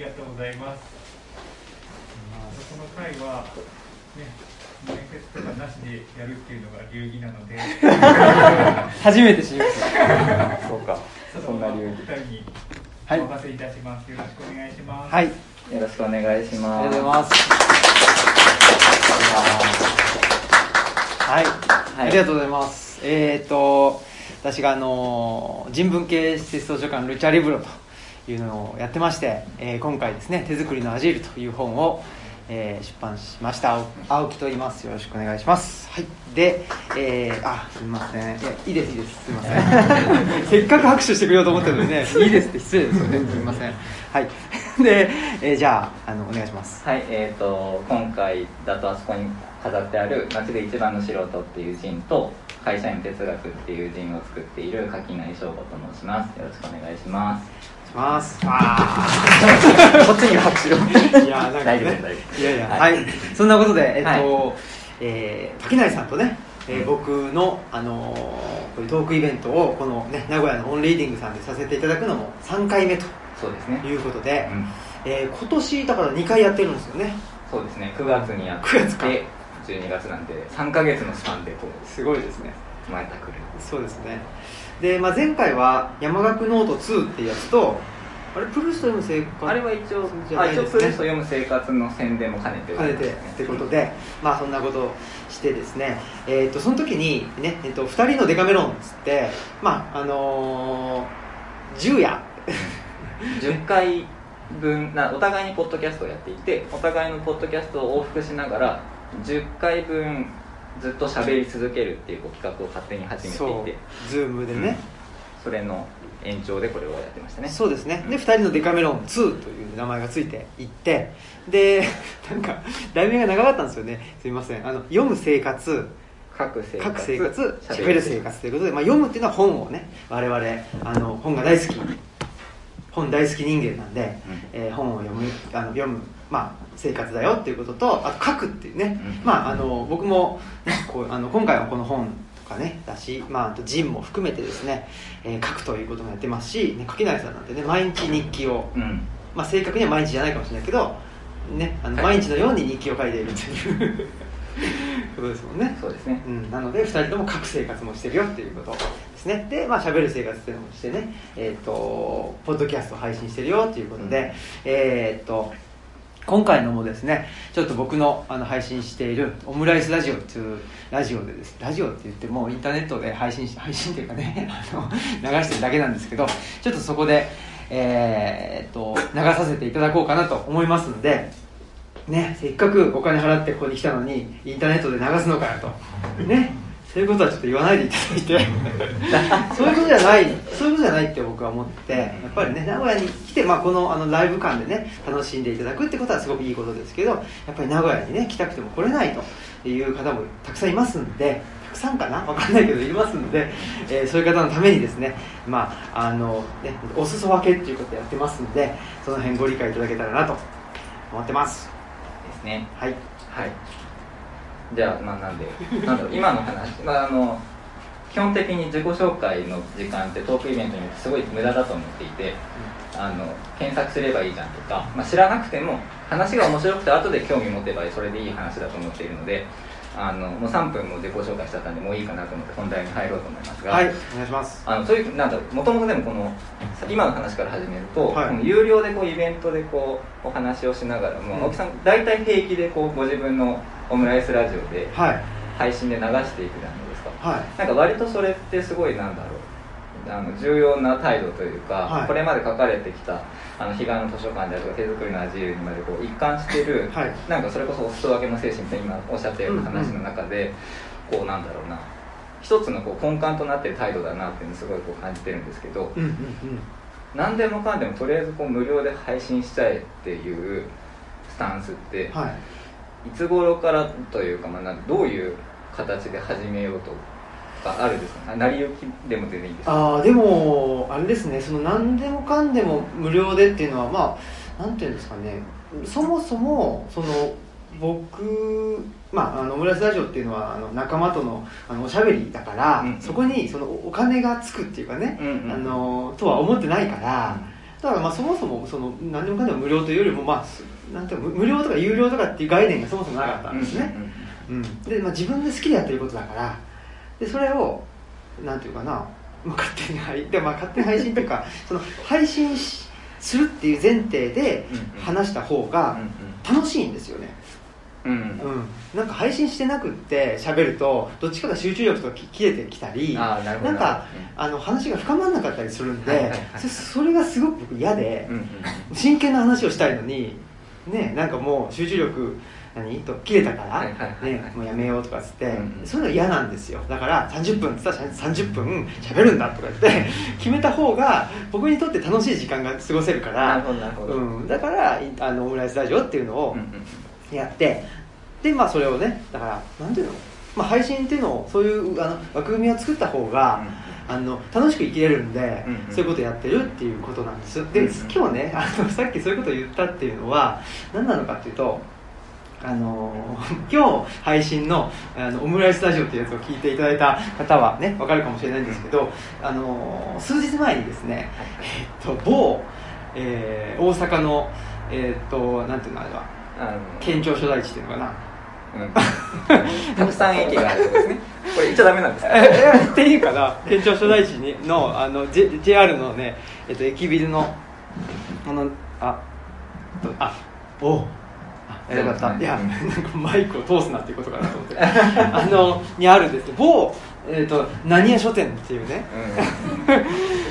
りがとうございます。まあ、そこの会は、ね、面接とかなしでやるっていうのが流儀なので、初めて知りました。そうか。そんな理由お二人におはい任せいたします。よろしくお願いします。はい。よろしくお願いします。ありがとうございます。はい、はい。ありがとうございます。えっ、と私があの人文系施設図書館ルチャリブロというのをやってまして、えー今回ですね手作りのアジールという本を、えー出版しました。青青木と言います。よろしくお願いします。はい。で、えーあすみません。いやいいですいいです。すみません。せっかく拍手してくれようと思ってるのにね いいですって失礼ですよね。すみません。はい。で、えーじゃああのお願いします。はいえー、と今回だとあそこに飾ってある「街で一番の素人」っていう陣と「会社員哲学」っていう陣を作っている垣内翔吾と申します。よろしくお願いしますします。あ こっちに拍手をーいや、なんか大丈夫ね大丈。夫いやいや、ははい。い、そんなことで、えっと、はい。えー、滝内さんとね、えーうん。僕の、あのーこういうトークイベントを、このね、名古屋のオンリーディングさんでさせていただくのも3回目とそうですね。いうことで、うん。えー今年、だから2回やってるんですよね。そうですね。9月にやって9月か。12月なんで3か月のスパンでこすごいですね。う前田くる。そうですね。で、まあ、前回は山岳ノート2っていうやつと、あれ、プルースト読む生活あれは一応じゃあ一応プルーストを読む生活の宣伝も兼ねて。兼ねてってことで、まあそんなことをしてですね、えー、とその時にね、えー、と2人のデカメロンっつって、まああのー、10夜10回分なお互いにポッドキャストをやっていてお互いのポッドキャストを往復しながら10回分ずっと喋り続けるっていう企画を勝手に始めてそいう。てズームでね、それの延長でこれをやってましたね。そうですね。で2人のデカメロン2という名前がついていって。で なんか題名が長かったんですよね。すみません。あの読む生活。書く生活。生活。喋る生活。ということで、まあ、読むっていうのは本をね我々あの本が大好き。本大好き人間なんで、えー本を読むあの読む、まあ、生活だよっていうこととあと書くっていうね、うん。まあ、あの僕も、ね、こうあの今回はこの本とかねだし、まあ、あとジンも含めてですね、えー書くということもやってますし、ね、垣内さんなんてね毎日日記を、うん。まあ、正確には毎日じゃないかもしれないけど、ね、あのはい。毎日のように日記を書いているということですもんね。そうですね。うん、なので2人とも書く生活もしてるよっていうことですね。でまあ喋る生活っていうのもしてねえっ、とポッドキャストを配信してるよっていうことで、うん。えっ、と今回のもですねちょっと僕のあの配信しているオムライスラジオっていうラジオでです。ラジオって言ってもインターネットで配信し配信っていうかね あの流してるだけなんですけどちょっとそこでえーっと流させていただこうかなと思いますのでね、せっかくお金払ってここに来たのにインターネットで流すのかよと。ね。そういうことはちょっと言わないでいただいて。そういうことじゃないそういうことじゃないって僕は思ってやっぱりね名古屋に来て、まあ、このあのライブ感でね楽しんでいただくってことはすごくいいことですけどやっぱり名古屋にね来たくても来れないという方もたくさんいますんでたくさんかな？わかんないけどいますんで、えーそういう方のためにですねまああのねお裾分けっていうことをやってますんでその辺ご理解いただけたらなと思ってます。ですね。はい。はいじゃあまあなんでなんだろう今の話、まあ、あの基本的に自己紹介の時間ってトークイベントにすごい無駄だと思っていてあの検索すればいいじゃんとか、まあ、知らなくても話が面白くて後で興味持てばそれでいい話だと思っているのであのもう3分も自己紹介しちゃったんでもういいかなと思って本題に入ろうと思いますが、はいお願いします。あのそういうなんだもともとでもこの今の話から始めると、はい。この有料でこうイベントでこうお話をしながらも、うん。青木さん大体平気でこうご自分のオムライスラジオではい。配信で流していくじゃないですか。はい。なんか割とそれってすごいなんだろうあの重要な態度というか、はい。これまで書かれてきたあの彼岸の図書館であるとか手作りの味にまでこう一貫してる、はい。なんかそれこそお裾分けの精神って今おっしゃったような話の中で、こうなんだろうな。一つのこう根幹となっている態度だなっていうのをすごいこう感じてるんですけど、うんうんうん。何でもかんでもとりあえずこう無料で配信しちゃえっていうスタンスって、はい。いつ頃からというか、まあ、どういう形で始めようとかあるんですか成り行きでも全然いいです。かああでもあれですね。その何でもかんでも無料でっていうのはまあなんていうんですかね。そもそもその僕まああのオムライスラジオっていうのはあの仲間とのあのおしゃべりだから、うんそこにそのお金がつくっていうかね、うんうんあのとは思ってないから、だからまあそもそもその何でもかんでも無料というよりもまあすなんていうの無無料とか有料とかっていう概念がそもそもなかったんですね、うんで、まあ、自分で好きでやってることだからでそれをなんていうかな、まあ、勝手に配で、まあ、勝手に配信っていうかその配信しするっていう前提で話した方が楽しいんですよね、うん。うん。なんか配信してなくって喋るとどっちかが集中力とかき切れてきたりなんかあの話が深まらなかったりするんで、そそれがすごく僕嫌で真剣な話をしたいのにねなんかもう集中力何？と切れたから、ね、もうやめようとかっつって、うんそういうの嫌なんですよ。だから30分っつったら30分喋るんだとか言って 決めた方が僕にとって楽しい時間が過ごせるかならだからいあのオムライスラジオっていうのをうんうんやってでまあそれをねだからなんていうの、まあ、配信っていうのをそういうあの枠組みを作った方が、あの楽しく生きれるんで、うんうん。そういうことやってるっていうことなんです。で、うんうん。今日ねあのさっきそういうことを言ったっていうのは何なのかっていうとあの 今日配信のあのオムライスタジオっていうやつを聞いていただいた方はね分かるかもしれないんですけど、あの数日前にですね、えっと、某、えー大阪のえっとなんていうのあれは県庁所在地っていうのかな。うん。たくさん駅があるとこですね。これ言っちゃダメなんですか？ええっていうかな県庁所在地にのあの、J、JR のね、えっと、駅ビルのあのあとあおうあよかった、うん。いやなんかマイクを通すなっていうことかなと思って。あのにあるんですね。某、えっと何屋書店っていうね。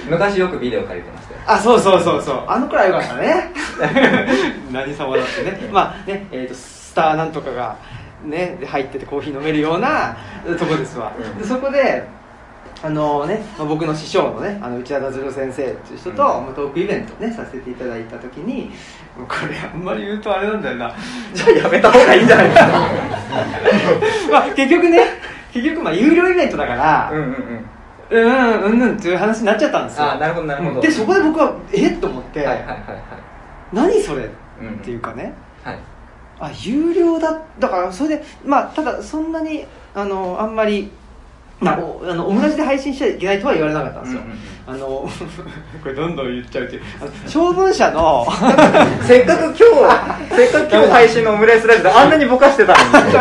うん。昔よくビデオ借りてましたよ。あそうそうそうそう。あのくらいよかったね。何様だってね。まあね、えー、とスターなんとかがね入っててコーヒー飲めるようなとこですわ、うん。でそこであのね、まあ、僕の師匠のねあの内田達郎先生っていう人と、うん。まあトークイベントねさせていただいた時にこれあんまり言うとあれなんだよな。じゃあやめた方がいいんじゃないか まあ結局ね結局まあ有料イベントだから、うんうんうん。うんうんうんうんっていう話になっちゃったんですよ。あなるほどなるほど。でそこで僕はえ？っと思って、はいはいはいはい。何それっうんていうかね、はい。あ有料だだからそれでまあただそんなにあのあんまり、まあ、おあのオムラジで配信しちゃいけないとは言われなかったんですよ、うんうんあの これどんどん言っちゃうって小文社の せっかく今日せっかく今日配信のオムライスラジオであんなにぼかしてたのに。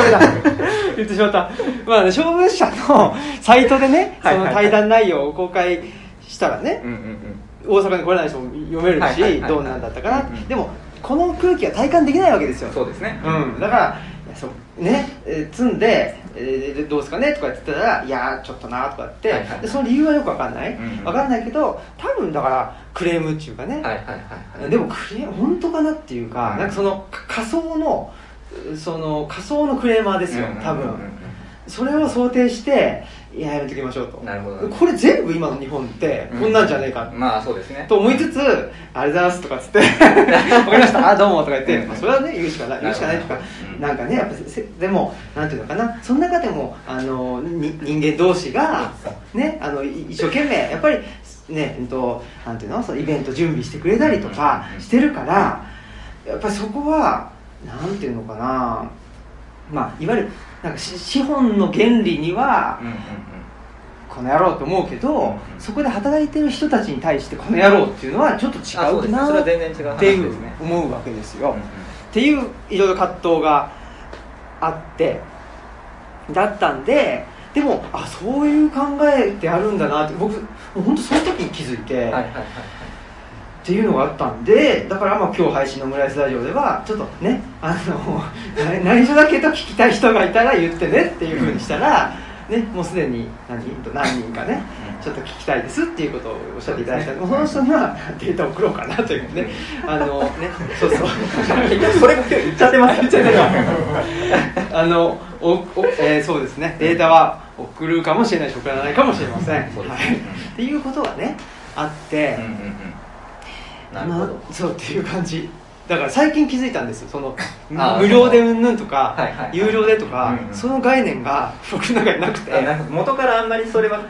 言ってしまった、まあね、小文社のサイトでねその対談内容を公開したらね、うんうん大阪に来れない人も読めるし、どうなんだったかな、うんうんでもこの空気は体感できないわけですよ。うんそうですね。うん、だからそう。ね、えー積んで、えーどうですかね？とか言ってたら「いやーちょっとな」とか言って、はいはいでその理由はよくわかんない、うんうん。わかんないけど多分だからクレームっていうかね、はいはいはいはい。でもクレーム本当かなっていうか、うんなんかそのか仮想のその仮想のクレーマーですよ多分、うんうんうんそれを想定していややめときましょうと。なるほどこれ全部今の日本ってこんなんじゃねえか。ってまあそうですね。と思いつつ「ありがとうございます」とかっつって「わかりました。あどうも」とか言って、うん。まあ、それはね言うしかない言うしかないとかうん。なんかねやっぱせでもなんていうのかな。その中でもあのに人間同士がねあのい一生懸命やっぱりねうんとなんていうの？そのイベント準備してくれたりとかうん。してるからやっぱりそこはなんていうのかな。まあいわゆるなんかし資本の原理にはこの野郎と思うけど、うんそこで働いてる人たちに対してこの野郎っていうのはちょっと違うなっていう思うわけですよ、っていういろいろ葛藤があってだったんででもあそういう考えってあるんだなって僕本当その時に気づいて、はいはいはいはいっていうのがあったんでだからまあ今日配信のオムライスラジオではちょっとねあのな 内緒だけど聞きたい人がいたら言ってねっていうふうにしたら、ね、もうすでに何人何人かねちょっと聞きたいですっていうことをおっしゃっていただいたので、その人にはデータを送ろうかなというねあのねそうそう。それも今日言っちゃってます。言っちゃってるあのおお、えーそうですね。データは送るかもしれないし送らないかもしれません、はい、っていうことがねあって、うんうんうんなるほど。まあ そうっていう感じ。だから最近気づいたんですよ。その無料でうんぬんとか、はいはいはい有料でとか、うんうんその概念が 僕の中になくて。元からあんまりそれは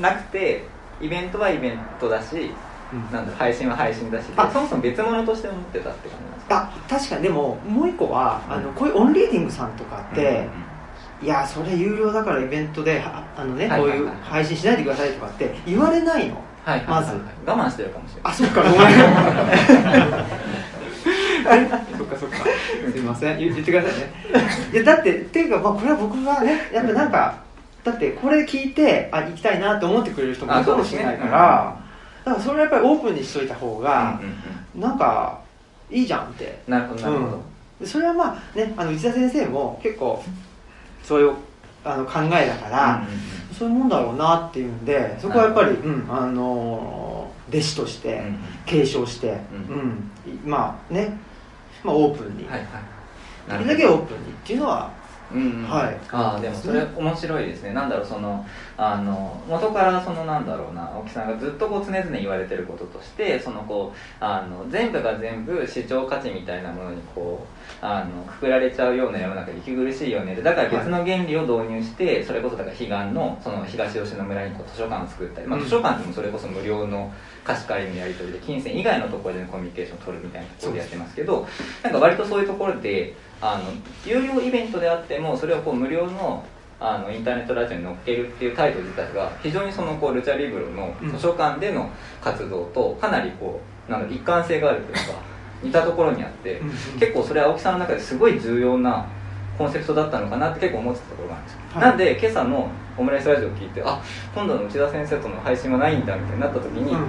なくてイベントはイベントだし、うん。なんだ配信は配信だしあそもそも別物として思ってたって感じなんですか？あ確かに。でももう一個はあのこういうオンリーディングさんとかって、いやそれ有料だからイベントではあのね、はいはいはい。こういう配信しないでくださいとかって言われないの、はいはいはいはい。まず。我慢してるかもしれない。あそっかごめん。そっかそっか。すいません。言言ってくださいね。いやだってっていうか、まあ、これは僕がねやっぱなんかだってこれ聞いてあ行きたいなと思ってくれる人もいるかもしれないから、だからそれはやっぱりオープンにしといた方がうんうんうん。なんかいいじゃんって。なるほどなるほど、でそれはまあねあの内田先生も結構そういうあの考えだから、そういうもんだろうなっていうんでそこはやっぱり、うん、あの弟子として継承して、ううん。んまあね、まあ、オープンに、はいはい。できるだけオープンにっていうのはうんうんはい。ああでもそれ面白いですね。なんだろうそのあの元からそのなんだろうな青木さんがずっとこう常々言われてることとしてそのこうあの全部が全部市場価値みたいなものにこうあのくくられちゃうような世の中で息苦しいよねだから別の原理を導入して、それこそだから彼岸のその東吉野村にこう図書館を作ったり、まあ、うん。図書館でもそれこそ無料の貸し借りのやり取りで金銭以外のところでのコミュニケーションを取るみたいなところでやってますけどなんか割とそういうところであの有料イベントであってもそれをこう無料のあのインターネットラジオに載っけるっていう態度自体が非常にそのこうルチャリブロの図書館での活動とかなりこうなん一貫性があるというか似たところにあって結構それは青木さんの中ですごい重要なコンセプトだったのかなって結構思ってたところがあるんですよ、はい。なんで今朝のオムライスラジオを聞いてあ今度の内田先生との配信はないんだみたいになった時に、うん。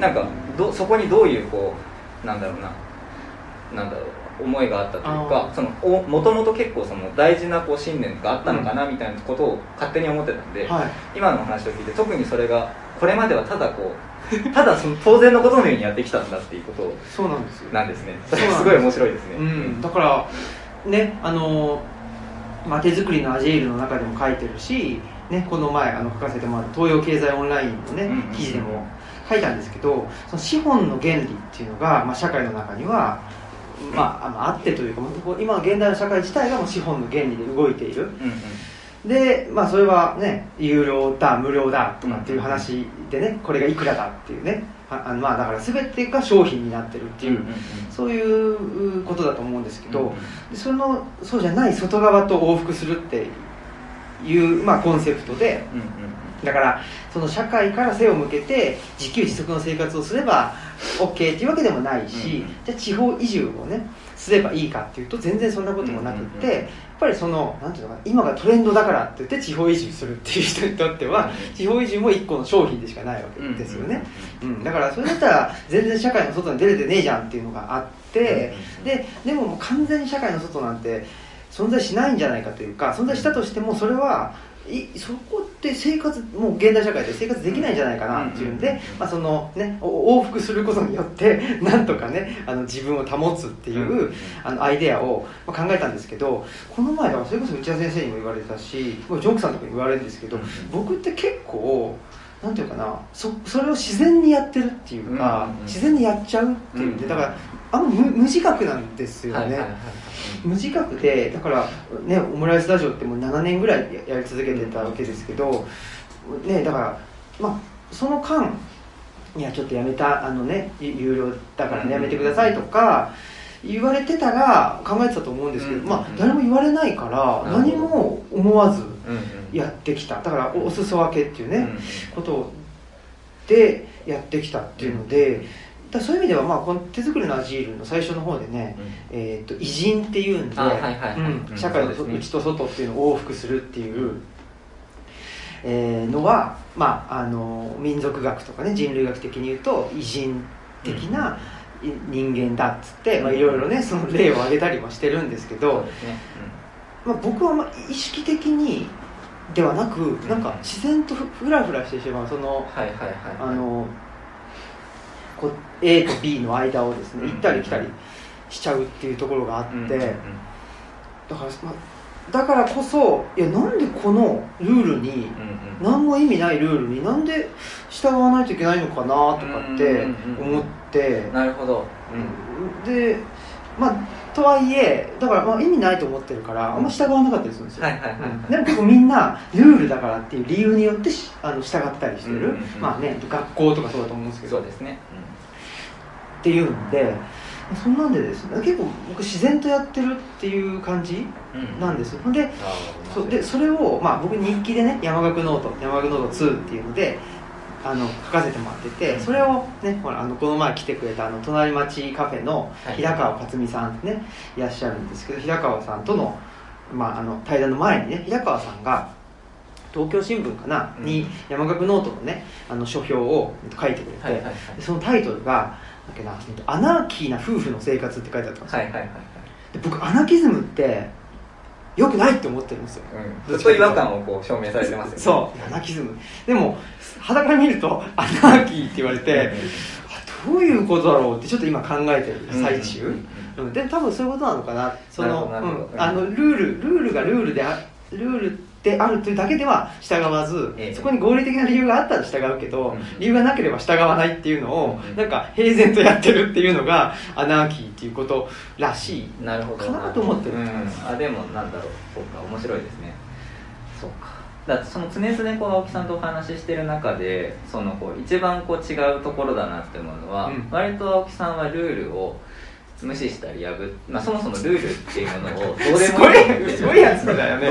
なんかどそこにどういうこうなんだろうななんだろう思いがあったというかあそのおもともと結構その大事なこう信念があったのかなみたいなことを勝手に思ってたんで、はい。今のお話を聞いて特にそれがこれまではただこうただその当然のことのようにやってきたんだっていうことそうなんですよ。なんですね。それす。すごい面白いですね。うん、だからねあの、まあ、手作りのアジェイルの中でも書いてるし、ね、この前あの書かせてもらった東洋経済オンラインのね、うんうん。記事でも書いたんですけどその資本の原理っていうのが、まあ、社会の中には、まあ、あのあってというか今の現代の社会自体がもう資本の原理で動いている。うんうん。でまあそれはね有料だ無料だとかっていう話でねこれがいくらだっていうねああのまあだから全てが商品になってるっていう、うんうんうん。そういうことだと思うんですけど、うんうん。でそのそうじゃない外側と往復するっていう、まあ、コンセプトでうんうん。だからその社会から背を向けて自給自足の生活をすれば OK っていうわけでもないし、じゃあ地方移住をねすればいいかっていうと全然そんなこともなくって、やっぱりそのなんていうのかな今がトレンドだからって言って地方移住するっていう人にとっては地方移住も一個の商品でしかないわけですよね、うんうん、だからそれだったら全然社会の外に出れてねえじゃんっていうのがあって、うん。ででももう完全に社会の外なんて存在しないんじゃないかというか存在したとしてもそれはいそこって生活もう現代社会で生活できないんじゃないかなっていうん。で、まあ、そのねお往復することによって なんとかねあの自分を保つっていう、あのアイデアをまあ考えたんですけどこの前だからそれこそ内田先生にも言われたしジョンクさんとかに言われるんですけど、僕って結構なんていうかなそそれを自然にやってるっていうか、うんうんうん。自然にやっちゃうっていうんで、うん。だからあんま無無自覚なんですよね、はいはいはい無自覚でだからねオムライスラジオってもう7年ぐらいややり続けてたわけですけど、ねだからまあその間いやちょっとやめたあのね有有料だからねやめてくださいとか言われてたら考えてたと思うんですけど、うんまあ誰も言われないから何も思わずうんうんやってきた。だからおお裾分けっていうね、うんことでやってきたっていうので、だそういう意味では、まあ、この手作りのアジールの最初の方でね、えー、と偉人っていうんで、社会の内と外っていうのを往復するっていう、えーのは、まあ、あの民族学とかね人類学的に言うと偉人的ない人間だっつって、まあ、いろいろねその例を挙げたりもしてるんですけど、まあ、僕はまあ意識的にではなくなんか自然とふふらふらしてしまうそのはいはいはいあのこ A と B の間をですねうん。行ったり来たりしちゃうっていうところがあって、うんうんうん。だから、まあ、だからこそいやなんでこのルールにうんうん。何も意味ないルールになんで従わないといけないのかなとかって思って、なるほど。でまあとはいえだからまあ意味ないと思ってるからあんま従わなかったりするんですよ、はいはいはいうん。でも結構みんなルールだからっていう理由によってしあの従ったりしてる、うんうんうん。まあね学校とかそうだと思うんですけど。そうですね。っていうんでそんなんでですね結構僕自然とやってるっていう感じうん。なんですよ。ほんでそでそれを、まあ、僕日記でね山岳ノート山岳ノート2っていうのであの書かせてもらってて、うん。それをねほらあのこの前来てくれたあの隣町カフェのはい。平川克美さんねいらっしゃるんですけど平川さんとの,、まあ、あの対談の前にね平川さんが東京新聞かな、うん。に山學ノートのねあの書評を書いてくれて、はいはいはい。でそのタイトルがアナーキーな夫婦の生活って書いてあったんですよ、はいはいはい。で僕アナキズムって良くないって思ってるんですよ。はい、うん、ずっと違和感をこう表明されてますよね。そう。アナキズムでも肌から見るとアナーキーって言われて、あどういうことだろうってちょっと今考えてる最中、うんうんうん。で多分そういうことなのかな。そのあのルールルールがルールであルールであるというだけでは従わず、ええ。そこに合理的な理由があったら従うけど、うん。理由がなければ従わないっていうのを、うん。なんか平然とやってるっていうのがアナーキーっていうことらしい。なるほどかなと思ってる。うん、あでもなんだろうそうか面白いですね。そうか。だその常々こう青木さんとお話ししてる中でそのこう一番こう違うところだなって思うのは、うん。割と青木さんはルールを無視したり破っ、まあ、そもそもルールっていうものをどうでもいいすごいすごいやつだよね。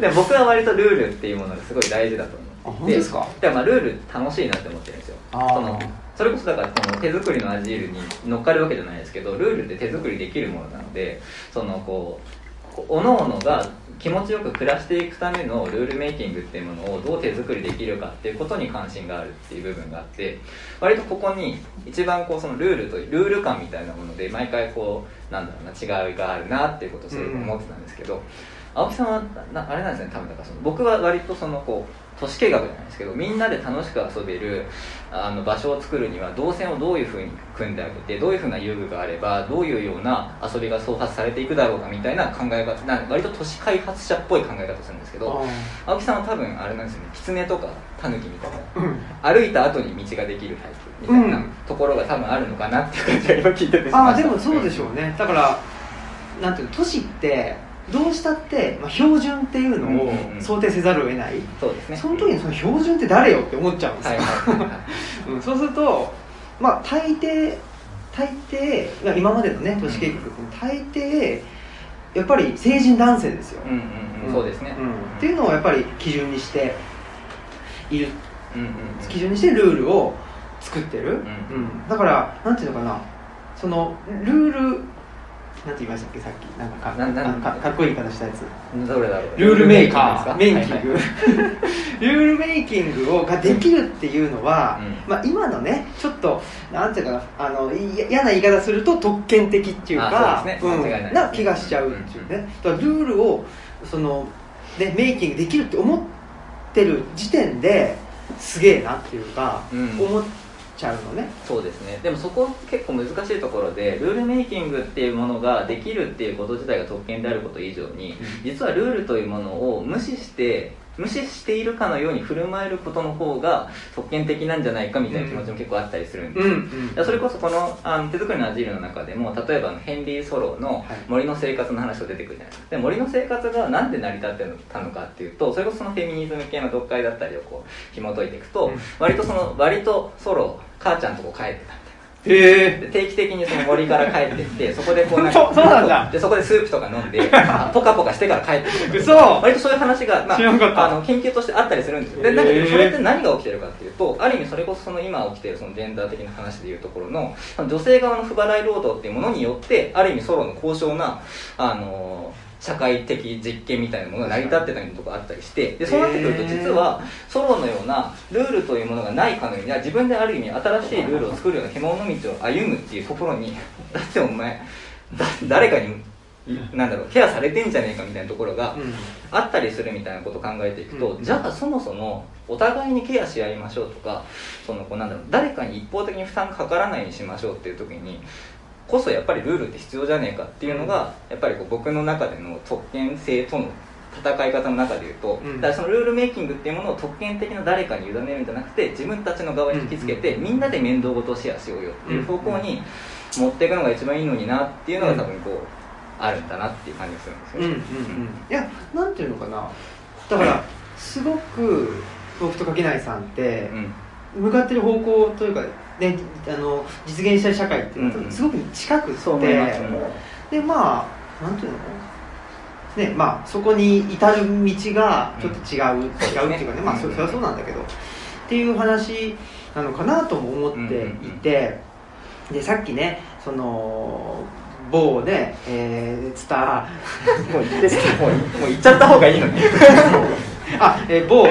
でも僕は割とルールっていうものがすごい大事だとあ思ってですか？でまあルール楽しいなって思ってるんですよ。そのそれこそだからその手作りのアジールに乗っかるわけじゃないですけどルールって手作りできるものなのでそのこうこう各々が気持ちよく暮らしていくためのルールメイキングっていうものをどう手作りできるかっていうことに関心があるっていう部分があって割とここに一番こうそのルールとルール感みたいなもので毎回こうなんだろうな違いがあるなっていうことをすごく思ってたんですけど、青木さんはなあれなんですね多分だからその僕は割とそのこう都市計画じゃないですけどみんなで楽しく遊べるあの場所を作るには動線をどういうふうに組んであげてどういうふうな遊具があればどういうような遊びが創発されていくだろうかみたいな考え方な割と都市開発者っぽい考え方をするんですけど青木さんは多分あれなんですよね。狐とかタヌキみたいなうん。歩いた後に道ができるタイプみたいなうん。ところが多分あるのかなっていう感じが今聞いててしまああした。でもそうでしょうね。だからなんていうの都市ってどうしたって、まあ、標準っていうのを想定せざるを得ない、そうですね。その時にその標準って誰よって思っちゃうんですよ、うん、そうするとまあ大抵大抵まあ今までのね都市計画って大抵やっぱり成人男性ですよ、うんうんうん。そうですね、ん。っていうのをやっぱり基準にしている。うんうんうん。基準にしてルールを作ってる、ん。うん。だからなんていうのかな。そのルールなんて言いましたっけさっきなんかかななあのかかっこいい言い方したやつ。どれだろうルールメーカー。メイキング、ルールメイキングをができるっていうのは、うん。まあ、今のねちょっとなんていうかなあのい嫌な言い方すると特権的っていうかあそうですね。ん。間違いない。ですねな気がしちゃうっていうね、だからルールをその、ね、メイキングできるって思ってる時点ですげえなっていうか、うん。思っちゃうのね。そうですね。でもそこ結構難しいところでルールメイキングっていうものができるっていうこと自体が特権であること以上に実はルールというものを無視して無視しているかのように振る舞えることの方が特権的なんじゃないかみたいな気持ちも結構あったりするんです。よ、うんそれこそこのあの手作りのアジールの中でも例えばヘンリー・ソローのはい森の生活の話が出てくるじゃないですか。で森の生活がなんで成り立ってたのかっていうとそれこそそのフェミニズム系の読解だったりをこう紐解いていくと、うん。割とその割とソロー母ちゃんとこ帰ってたへで定期的にその森から帰ってきてそこでこうなんそかうそうなんだ。でそこでスープとか飲んで あポカポカしてから帰ってくる。嘘。割とそういう話が、まあ、あの研究としてあったりするんですよ。でだけへー。どそれって何が起きてるかっていうとある意味それこそその今起きているそのジェンダー的な話でいうところの女性側の不払い労働っていうものによってある意味ソロの高尚なあの社会的実験みたいなものが成り立ってたりとかあったりしてでそうなってくると実はソロのようなルールというものがないかのように自分である意味新しいルールを作るような獣の道を歩むっていうところに だってお前だ誰かになんだろうケアされてんじゃねえかみたいなところがうん。あったりするみたいなことを考えていくと、うん。じゃあそもそもお互いにケアし合いましょうとかそのこうなんだろう誰かに一方的に負担がかからないようにしましょうっていう時にこそやっぱりルールって必要じゃねえかっていうのが、やっぱりこう僕の中での特権性との戦い方の中でいうと、うん。だからそのルールメイキングっていうものを特権的な誰かに委ねるんじゃなくて自分たちの側に引きつけて、みんなで面倒ごとをシェアしようよっていう方向に持っていくのが一番いいのになっていうのが多分こう、あるんだなっていう感じがするんですようんうんね。うん。いやなんていうのかな。だからすごく僕と垣内さんってうん向かってる方向というか、ね、あの実現したい社会っていうのうんうん。はすごく近くって、そう思いますね。でまあなんていうのねまあそこに至る道がちょっと違う、違うっていうかね、まあそそれはそうなんだけどっていう話なのかなとも思っていて、でさっきねその某ね、えー、ツタ もう言ってもうもう言っちゃった方がいいのに あ、えー、某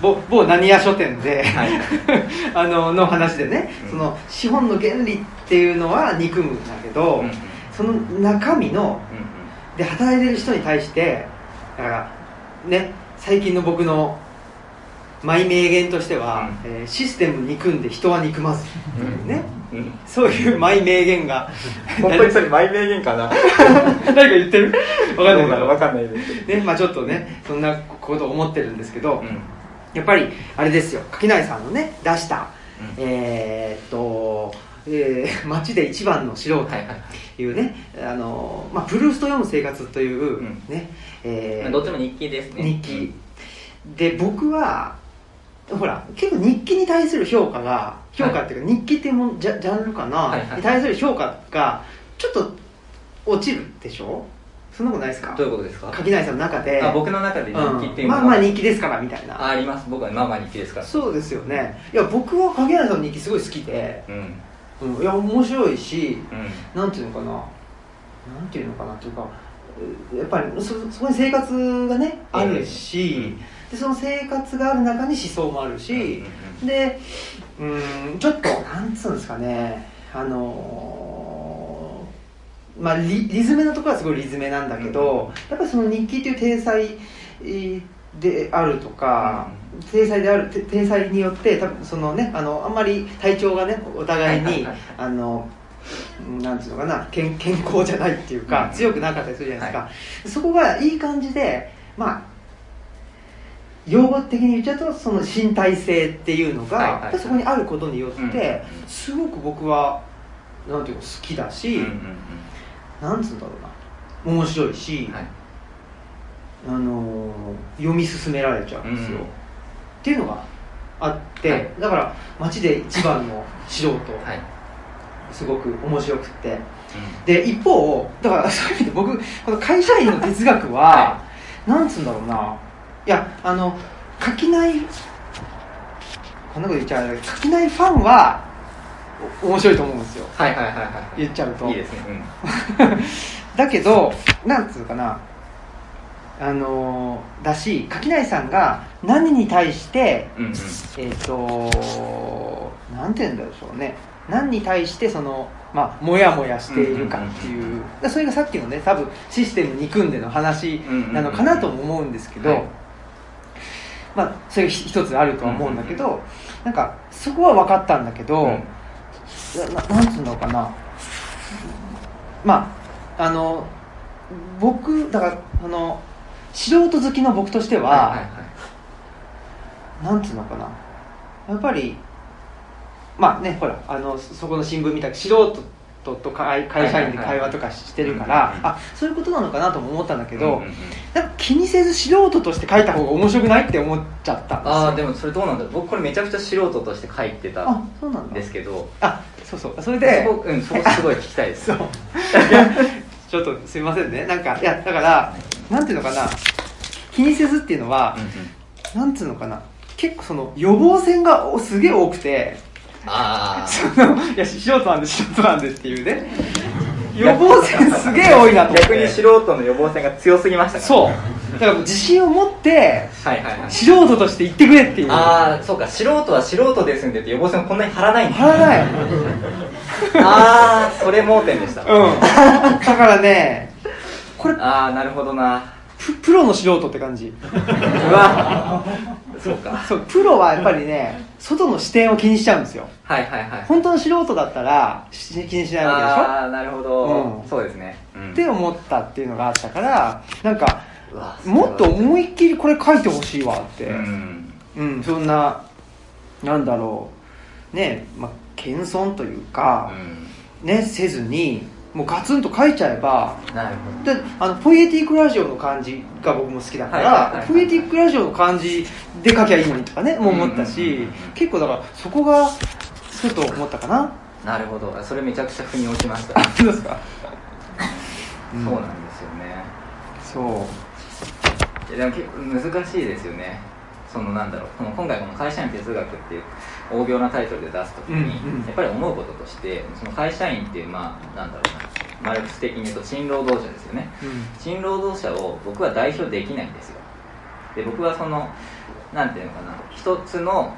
某某何屋書店で、はい。あのの話でね、うん。その資本の原理っていうのは憎むんだけど、うんうん。その中身のうんで働いてる人に対してだからね最近の僕のマイ名言としては、うえーシステム憎んで人は憎まず、うん。ね。うん。うんそういうマイ名言が。本当にそれマイ名言かな？誰か言ってる？わかんないけど。わかんないです。ねまあちょっとねそんなことを思ってるんですけど、うん。やっぱりあれですよ。垣内さんのね出した、うん。えーっと、えー 街で一番の素人はいはい。というね、あのまあ、プルースト読む生活という、うん。ねえーどっちも日記ですね。日記、で僕はほら結構日記に対する評価が評価っていうか、日記っていうもんジャジャンルかな、はいはい。に対する評価がちょっと落ちるでしょ？そんなことないですか？どういうことですか？垣内さんの中で。あ僕の中で日記っていううん、まあまあ日記ですからみたいな。ああります。僕はまあまあ日記ですから。そうですよね。いや僕は影原さんの日記すごい好きで、うん。うん、いや面白いしうん。なんていうのかな？なんていうのかなっていうかやっぱりそそこに生活がねあるし、でその生活がある中に思想もあるし、でうんちょっとなんつうんですかねあのーまあリリズメのところはすごいリズメなんだけど、やっぱりその日記という体裁えーであるとか、体裁であるて体裁によって多分そのねあのあんまり体調がねお互いにはいはいはいあのうんなんていうのかな健健康じゃないっていうか、うん。強くなかったりするじゃないですか、そこがいい感じでまあ用語的に言っちゃうとその身体性っていうのが、そこにあることによって、うん。すごく僕はなんていうか好きだし、うんうんうんなんつうんだろうな。面白いし、はい。あのー読み進められちゃうんですよ、うん。っていうのがあって、はい。だから街で一番の素人、はい。すごく面白くって。で一方だからそういう意味で僕この会社員の哲学は、はなんつうんだろうな。いやあの書きないこんなこと言っちゃう書きないファンはお面白いと思うんですよ。はいはいはいはい言っちゃうと。いいですね。だけどなんつうかな。あのーだし垣内さんが何に対してうんうん。うんえっ、となんて言うんだろうね。何に対してそのまあモヤモヤしているかっていう,、うんうん。だそれがさっきのね多分システム憎んでの話なのかなとも思うんですけど、はい。まあそれ一つあるとは思うんだけど、なんかそこは分かったんだけど、うんななんつうのかな。まああの僕だからあの素人好きの僕としては、はいはいはい。なんつうのかな。やっぱりまあねほらあのそそこの新聞見た素人とと会会社員で会話とかしてるから、はいはいはいあそういうことなのかなとも思ったんだけど、うんうんうん。なんか気にせず素人として書いた方が面白くないって思っちゃったんですよ。ああでもそれどうなんだろう。僕これめちゃくちゃ素人として書いてたあんそうなんだ。ですけどあそうそう。それでそこうんそこすごい聞きたいです。いやちょっとすいませんね。なんかいやだからなんていうのかな。気にせずっていうのはうん、うん。なんつうのかな。結構その予防線がおすげえ多くて。ああそのいや 素人なんで素人なんでっていうね予防線すげえ多いなと逆に素人の予防線が強すぎましたからそう。だから自信を持ってはいはいはい。素人として言ってくれっていう。ああそうか。素人は素人ですんでって予防線をこんなに張らないんだ。張らない。ああそれ盲点でした、うん。だからねこれああなるほどなププロの素人って感じ。そうか。そうプロはやっぱりね外の視点を気にしちゃうんですよ。はいはいはい。本当の素人だったらし気にしないわけでしょ？ああなるほど、うん。そうですね、うん。って思ったっていうのがあったからなんかもっと思いっきりこれ書いてほしいわって。うん。うん、そんななんだろう。ねまあ謙遜というか、ねせずにもうガツンと書いちゃえばなるほど。であのポエティックラジオの感じが僕も好きだから、はいはいはいはい。ポエティックラジオの感じで書きゃいいのにとかねもう思ったし、うんうん。うんうん結構だからそこがちょっと思ったかな。なるほど。それめちゃくちゃ腑に落ちました、あ そうですか、そうなんですよね。そう。いやでも結構難しいですよねそのなんだろうこの今回この会社員哲学っていう大病なタイトルで出すときに、やっぱり思うこととしてその会社員っていうまあなんだろうなマルクス的に言うと賃労働者ですよね。賃労働者を僕は代表できないんですよ。で僕はそのなんていうのかな一つの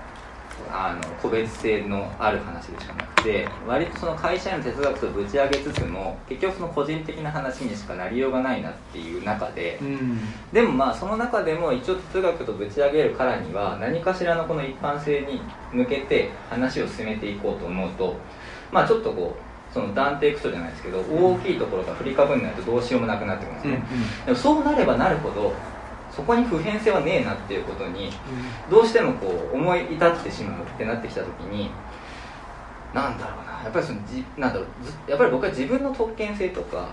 あの個別性のある話でしかなくて割とその会社員の哲学とぶち上げつつも結局その個人的な話にしかなりようがないなっていう中でうん。でもまあその中でも一応哲学とぶち上げるからには何かしらのこの一般性に向けて話を進めていこうと思うとまあちょっとこうその断定クソじゃないですけど大きいところが振りかぶんないとどうしようもなくなってくるんですね、でもそうなればなるほどそこに普遍性はねえなっていうことにどうしてもこう思い至ってしまうってなってきた時になんだろうな。やっぱりそのじなんだろう。ずやっぱり僕は自分の特権性とか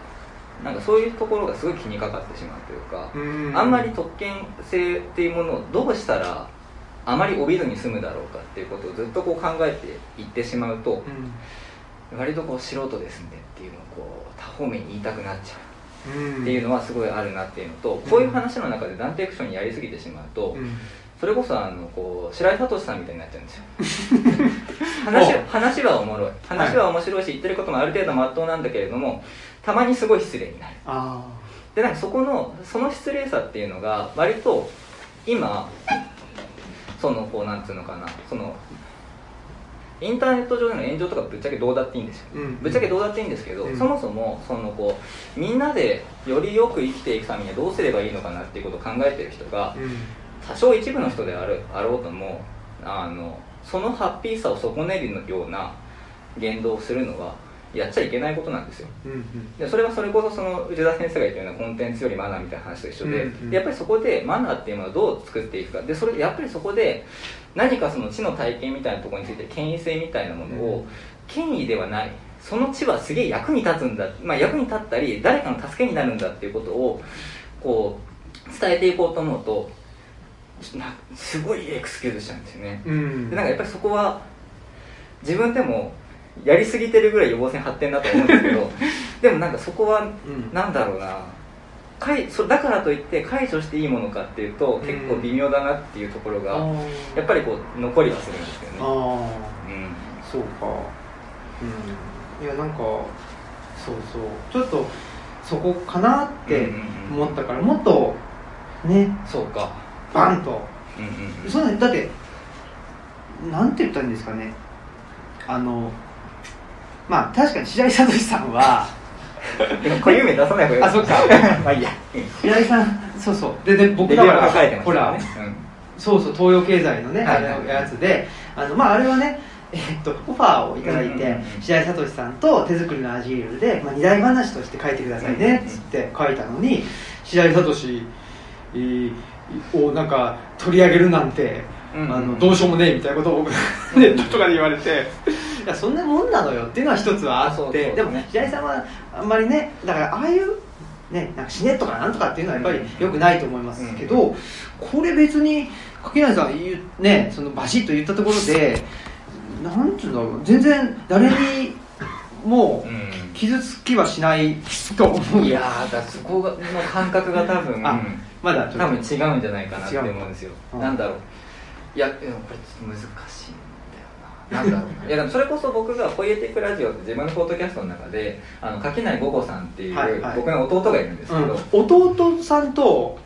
なんかそういうところがすごい気にかかってしまうというか、うん。あんまり特権性っていうものをどうしたらあまり帯びずに済むだろうかっていうことをずっとこう考えていってしまうと割とこう素人ですんでっていうのをこう多方面に言いたくなっちゃう。うんっていうのはすごいあるなっていうのとこういう話の中で断定クションにやりすぎてしまうと、うん。それこそあのこう白井聡さんみたいになっちゃうんですよ。話は話はおもろい。話は面白いし言ってることもある程度まっとうなんだけれどもたまにすごい失礼になる。あでなんかそこのその失礼さっていうのが割と今そのこうなんつうのかなそのインターネット上での炎上とかぶっちゃけどうだっていいんですよ、うん。ぶっちゃけどうだっていいんですけど、うん。そもそもそのこうみんなでよりよく生きていくためにはどうすればいいのかなっていうことを考えてる人があうん。多少一部の人であるあろうともあのそのハッピーさを損ねるような言動をするのはやっちゃいけないことなんですよ。うんうん。でそれはそれこそその内田先生が言ったようなコンテンツよりマナーみたいな話と一緒で、うんうん。でやっぱりそこでマナーっていうものをどう作っていくか。でそれやっぱりそこで何かその知の体験みたいなところについて権威性みたいなものを、うん権威ではない。その知はすげえ役に立つんだ、まあ、役に立ったり誰かの助けになるんだっていうことをこう伝えていこうと思うとなすごいエクスキューズしちゃうんですよね、うん。でなんかやっぱりそこは自分でもやりすぎてるぐらい予防線張ってんだと思うんですけど でもなんかそこはうん。なんだろうな。解そだからといって解除していいものかっていうと結構微妙だなっていうところが、やっぱりこう残りはするんですけどね、あうん、ーそうか。うん。いやなんかそうそう。ちょっとそこかなって思ったからもっとね。そうか。バンと。うんうんうん。そんなだってなんて言ったらいいんですかね。あのまあ確かに白井聡さんは固有名出さない方がいい。あそっか。まあいいや。白井さんそうそう。でで僕レだからビューが書いてまほらしたね、そうそう東洋経済のね、はいはい。あのやつで。あの、まあ、あれはね、えっとオファーをいただいて、うんうんうん。白井聡さんと手作りのアジールで、まあ、二大話として書いてくださいねっつって書いたのに白井聡えーをなんか取り上げるなんて、うんうんあのどうしようもねえみたいなことを僕 ネットとかで言われていやそんなもんなのよっていうのは一つはあってそうそうそうでも白井さんはあんまりねだからああいうね、なんか死ねとかなんとかっていうのはやっぱり良くないと思いますけど、これ別に柿内さん言うねそのバシッと言ったところでなんていうんだろう全然誰にもうん。傷つきはしないと思ういやーだそこの感覚が多分あまだ多分違うんじゃないかなって思うんですよ、う。ん。なんだろう。いやこれちょっと難しいななんだろういやでもそれこそ僕が「ポイエティックラジオ」って自分のポッドキャストの中であの垣内午後さんっていう、はいはい。僕の弟がいるんですけど、うん、弟さんと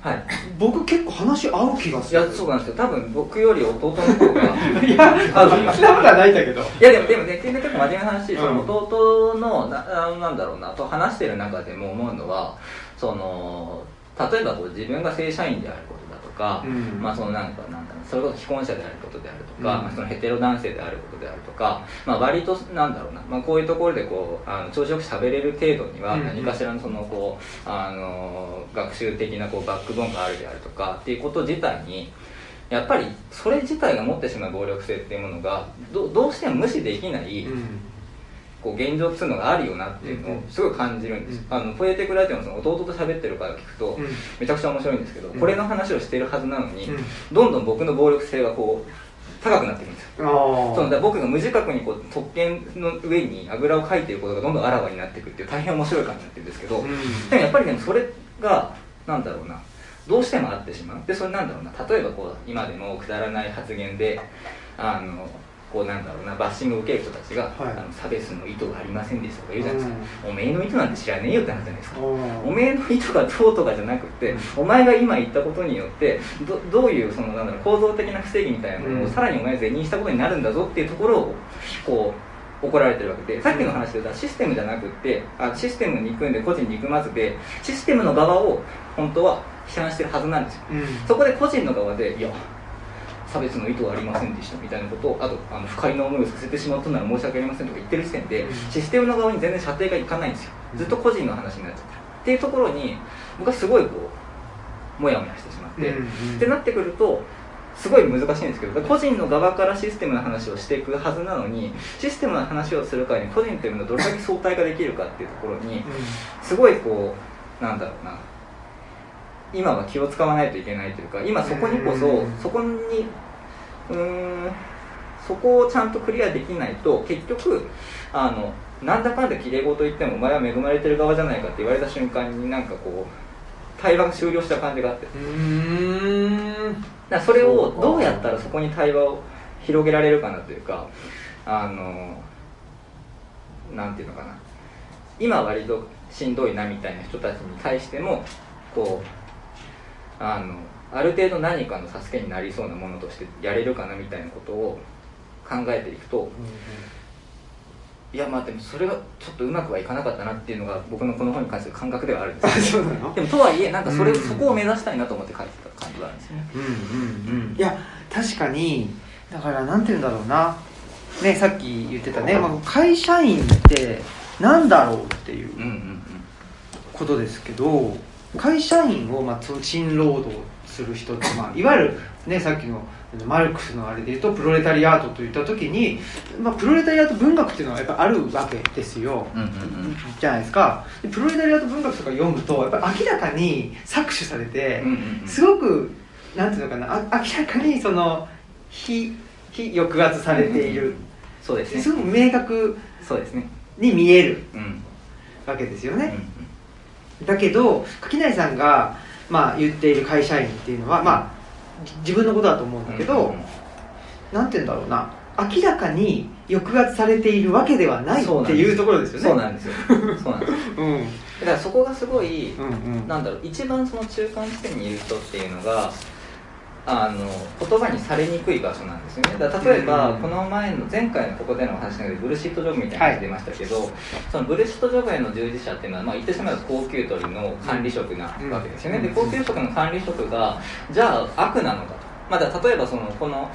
はい。僕結構話合う気がする。いやそうなんですよ。多分僕より弟の方が。いやあの そんなことはないんだけど。いやでもでもね全然結構真面目な話、うん。その弟のなあなんだろうなと話してる中でも思うのはその例えばこう自分が正社員であるこか、うん。まあそのなんかなんだろうそれこそ既婚者であることであるとか、うん。まあ、そのヘテロ男性であることであるとか、まあ、割となんだろうな、まあ、こういうところでこうあの調子よく喋れる程度にはうん何かしらのそのこうあの学習的なこうバックボーンがあるであるとかっていうこと自体にやっぱりそれ自体が持ってしまう暴力性っていうものがどどうしても無視できない、うんこう現状っていうのがあるよなっていうのをすごい感じるんです、うん。あのポエティクラジオのその弟と喋ってるから聞くと、うん。めちゃくちゃ面白いんですけど、うん。これの話をしてるはずなのに、うん。どんどん僕の暴力性がこう高くなっていくんですよ。あそのだ僕が無自覚にこう特権の上にあぐらをかいていることがどんどんあらわになっていくっていう大変面白い感じになってるんですけど、うん。でもやっぱりでもそれがなんだろうなどうしてもあってしまう。でそれなんだろうな例えばこう今でもくだらない発言であのこうなんだろうなバッシングを受ける人たちが、はい。あの差別の意図がありませんでしたとか言うじゃないですか、おめえの意図なんて知らねえよって話じゃないですか、おめえの意図がどうとかじゃなくて、お前が今言ったことによってどどういうそのなんだろう構造的な不正義みたいなものをうん。さらにお前が是認したことになるんだぞっていうところをこう怒られてるわけでさっきの話で言ったらシステムじゃなくってあシステムに憎んで個人に憎まずでシステムの側を本当は批判してるはずなんですよ。うん。そこで個人の側でいや差別の意図はありませんでしたみたいなことをあとあの不快な思いをさせてしまったなら申し訳ありませんとか言ってる時点で、うん。システムの側に全然射程がいかないんですよ。ずっと個人の話になっちゃって。るっていうところに僕はすごいこうモヤモヤしてしまって、ってなってくるとすごい難しいんですけど個人の側からシステムの話をしていくはずなのにシステムの話をするからに個人というものをどれだけ相対化できるかっていうところにすごいこうなんだろうな今は気を使わないといけないというか今そこにこそうん。そこにうーんそこをちゃんとクリアできないと結局あのなんだかんだきれい事言ってもお前は恵まれてる側じゃないかって言われた瞬間になんかこう対話が終了した感じがあって。だそれをどうやったらそこに対話を広げられるかなというかあのなんていうのかな。今割としんどいなみたいな人たちに対してもこうあのある程度何かの助けになりそうなものとしてやれるかなみたいなことを考えていくといやまあでもそれがちょっとうまくはいかなかったなっていうのが僕のこの本に関する感覚ではあるんであすそうなの？でもとはいえなんかそれ、うん。そこを目指したいなと思って書いてた感じがあるんですよね。うんうんうんいや確かにだからなんて言うんだろうな。ねさっき言ってたね、まあ、会社員ってなんだろうっていううんうん。ことですけど会社員をまあその賃労働する人って、まあ、いわゆる、ね、さっきのマルクスのあれで言うとプロレタリアートといった時に、まあ、プロレタリアート文学っていうのはやっぱあるわけですよ、じゃないですか。でプロレタリアート文学とか読むとやっぱ明らかに搾取されて、すごくなんていうのかなあ明らかにその非非抑圧されている、そうですね。すごく明確そうですね。に見えるうん。わけですよね、うんうんだけど垣内さんが、まあ、言っている会社員っていうのは、まあ、じ自分のことだと思うんだけど、うんなんて言うんだろうな。明らかに抑圧されているわけではないっていう。ところです。よねそうなんですよ。そうなんです。ようん。だからそこがすごい、うんうん。なんだろう。一番その中間地点にいる人っていうのがあの言葉にされにくい場所なんですよね。だ例えば、うんこの前の前回のここでのお話の中でブルシットジョブみたいな話出ましたけど、そのブルシットジョブへの従事者っていうのは、まあ、言ってしまえば高級取りの管理職なわけですよね、うんで高級職の管理職がじゃあ悪なのかと、まあ、だ例えばそのこの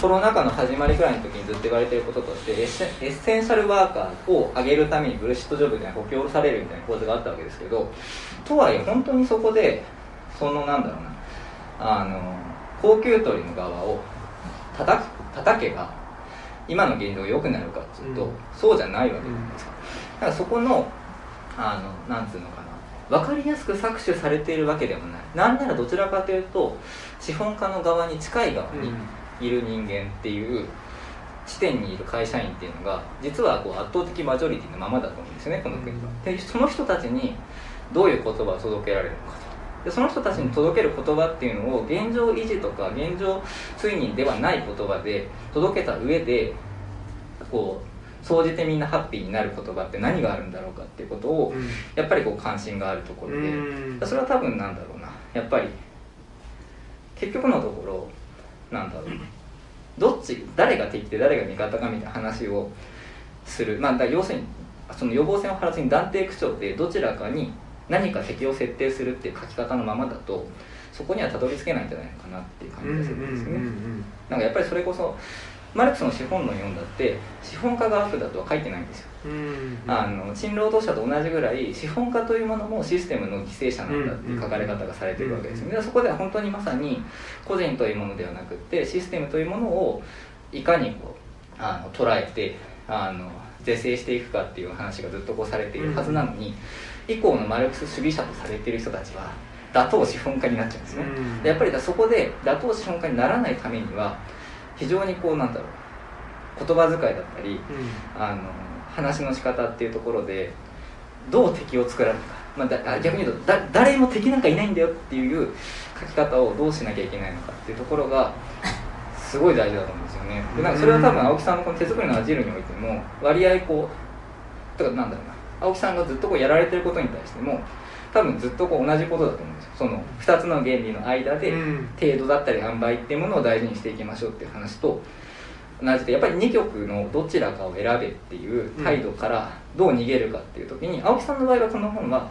コロナ禍の始まりぐらいの時にずっと言われていることとしてエッセエッセンシャルワーカーを上げるためにブルシットジョブで補強されるみたいな構図があったわけですけどとはいえ本当にそこでそのなんだろうな。あの高級取りの側を叩く叩けば今の現状が良くなるかっていうと、うん。そうじゃないわけじゃないですか。だからそこのあのなんつうのかな。分かりやすく搾取されているわけでもない。なんならどちらかというと資本家の側に近い側にいる人間っていう地点にいる会社員っていうのが実はこう圧倒的マジョリティのままだと思うんですよねこの国は、うん。でその人たちにどういう言葉を届けられるのかとでその人たちに届ける言葉っていうのを現状維持とか現状追認ではない言葉で届けた上でこう総じてみんなハッピーになる言葉って何があるんだろうかっていうことをうん。やっぱりこう関心があるところで、うん。それは多分なんだろうな。やっぱり結局のところなんだろう。どっち誰が敵で誰が味方かみたいな話をする。まあ要するにその予防線を張らずに断定口調でどちらかに何か敵を設定するっていう書き方のままだとそこにはたどり着けないんじゃないのかなっていう感じがするんですよね、なんかやっぱりそれこそマルクスの資本論読んだって資本家が悪だとは書いてないんですよ。うんうん。あの新労働者と同じぐらい資本家というものもシステムの犠牲者なんだっていう書かれ方がされてるわけですよね、でそこでは本当にまさに個人というものではなくってシステムというものをいかにこうあの捉えてあの是正していくかっていう話がずっとこうされているはずなのに、以降のマルクス主義者とされている人たちは打倒資本家になっちゃうんですね、うん。でやっぱりだそこで打倒資本家にならないためには非常にこうなんだろう言葉遣いだったりあの話の仕方っていうところでどう敵を作られるか。まあ、だあ逆に言うとだ誰も敵なんかいないんだよっていう書き方をどうしなきゃいけないのかっていうところがすごい大事だと思うんですよね。でなんかそれは多分青木さんのこの手作りのアジールにおいても割合こうとかなんだろうな青木さんがずっとこうやられてることに対しても多分ずっとこう同じことだと思うんですよ。その2つの原理の間でうん。程度だったり塩梅っていうものを大事にしていきましょうっていう話と同じでやっぱり2曲のどちらかを選べっていう態度からどう逃げるかっていう時に、青木さんの場合はこの本は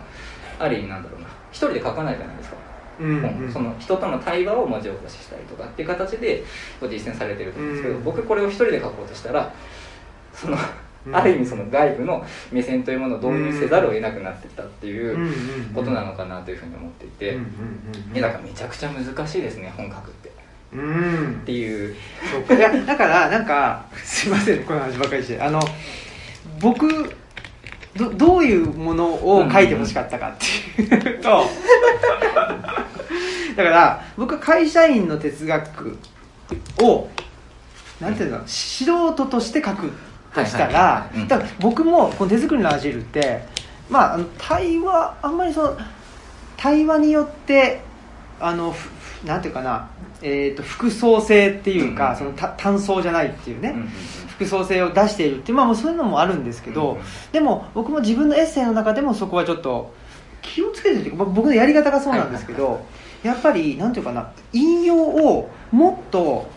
ある意味なんだろうな一人で書かないじゃないですか、うん本その人との対話を文字起こししたりとかっていう形で実践されてると思うんですけど、うん。僕これを一人で書こうとしたらその、うんある意味その外部の目線というものを導入せざるを得なくなってったっていううんうんことなのかなというふうに思っていて、だからめちゃくちゃ難しいですね本書くって。っうん。うんていう。そうか。いやだからなんかすいませんこの話ばっかりして。あの僕どどういうものを書いてほしかったかっていうと だから僕は会社員の哲学をなんていうの素人として書くとしたらだから僕もこの手作りのアジールってまあ対話あんまりその対話によってあのなんていうかな、えー、と複層性っていうか、うんそのた単層じゃないっていうね、うんうんうん。複層性を出しているっていうまあそういうのもあるんですけど、うんでも僕も自分のエッセイの中でもそこはちょっと気をつけてるっていうかまあ僕のやり方がそうなんですけど、やっぱりなんていうかな引用をもっと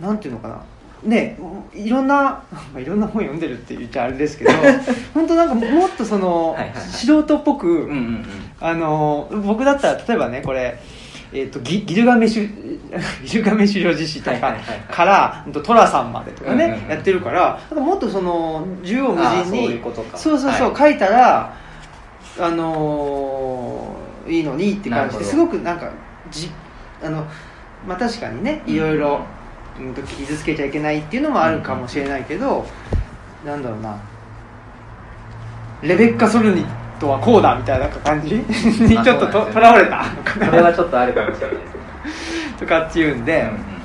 なんていうのかなねいろんな、まあ、いろんな本読んでるって言っちゃあれですけど 本当なんかもっとその、はいはいはい。素人っぽく、うんうんうん。あの僕だったら例えばねこれ、えー、とギギルガメシュ ギルガメシュ女子誌とかはいはいはいさんまでとかね、うんうんうん。やってるからもっとその縦横無尽にそうそうそうはい。書いたらあのーいいのにって感じですごくなんかじあのまあ確かにねいろいろ、うん、と傷つけちゃいけないっていうのもあるかもしれないけど、なんだろうな。レベッカ・ソルニとはこうだみたいな感じ？にあ ちょっととらわれた。それはちょっとあるかもしれないですね。とかっていうんで、うん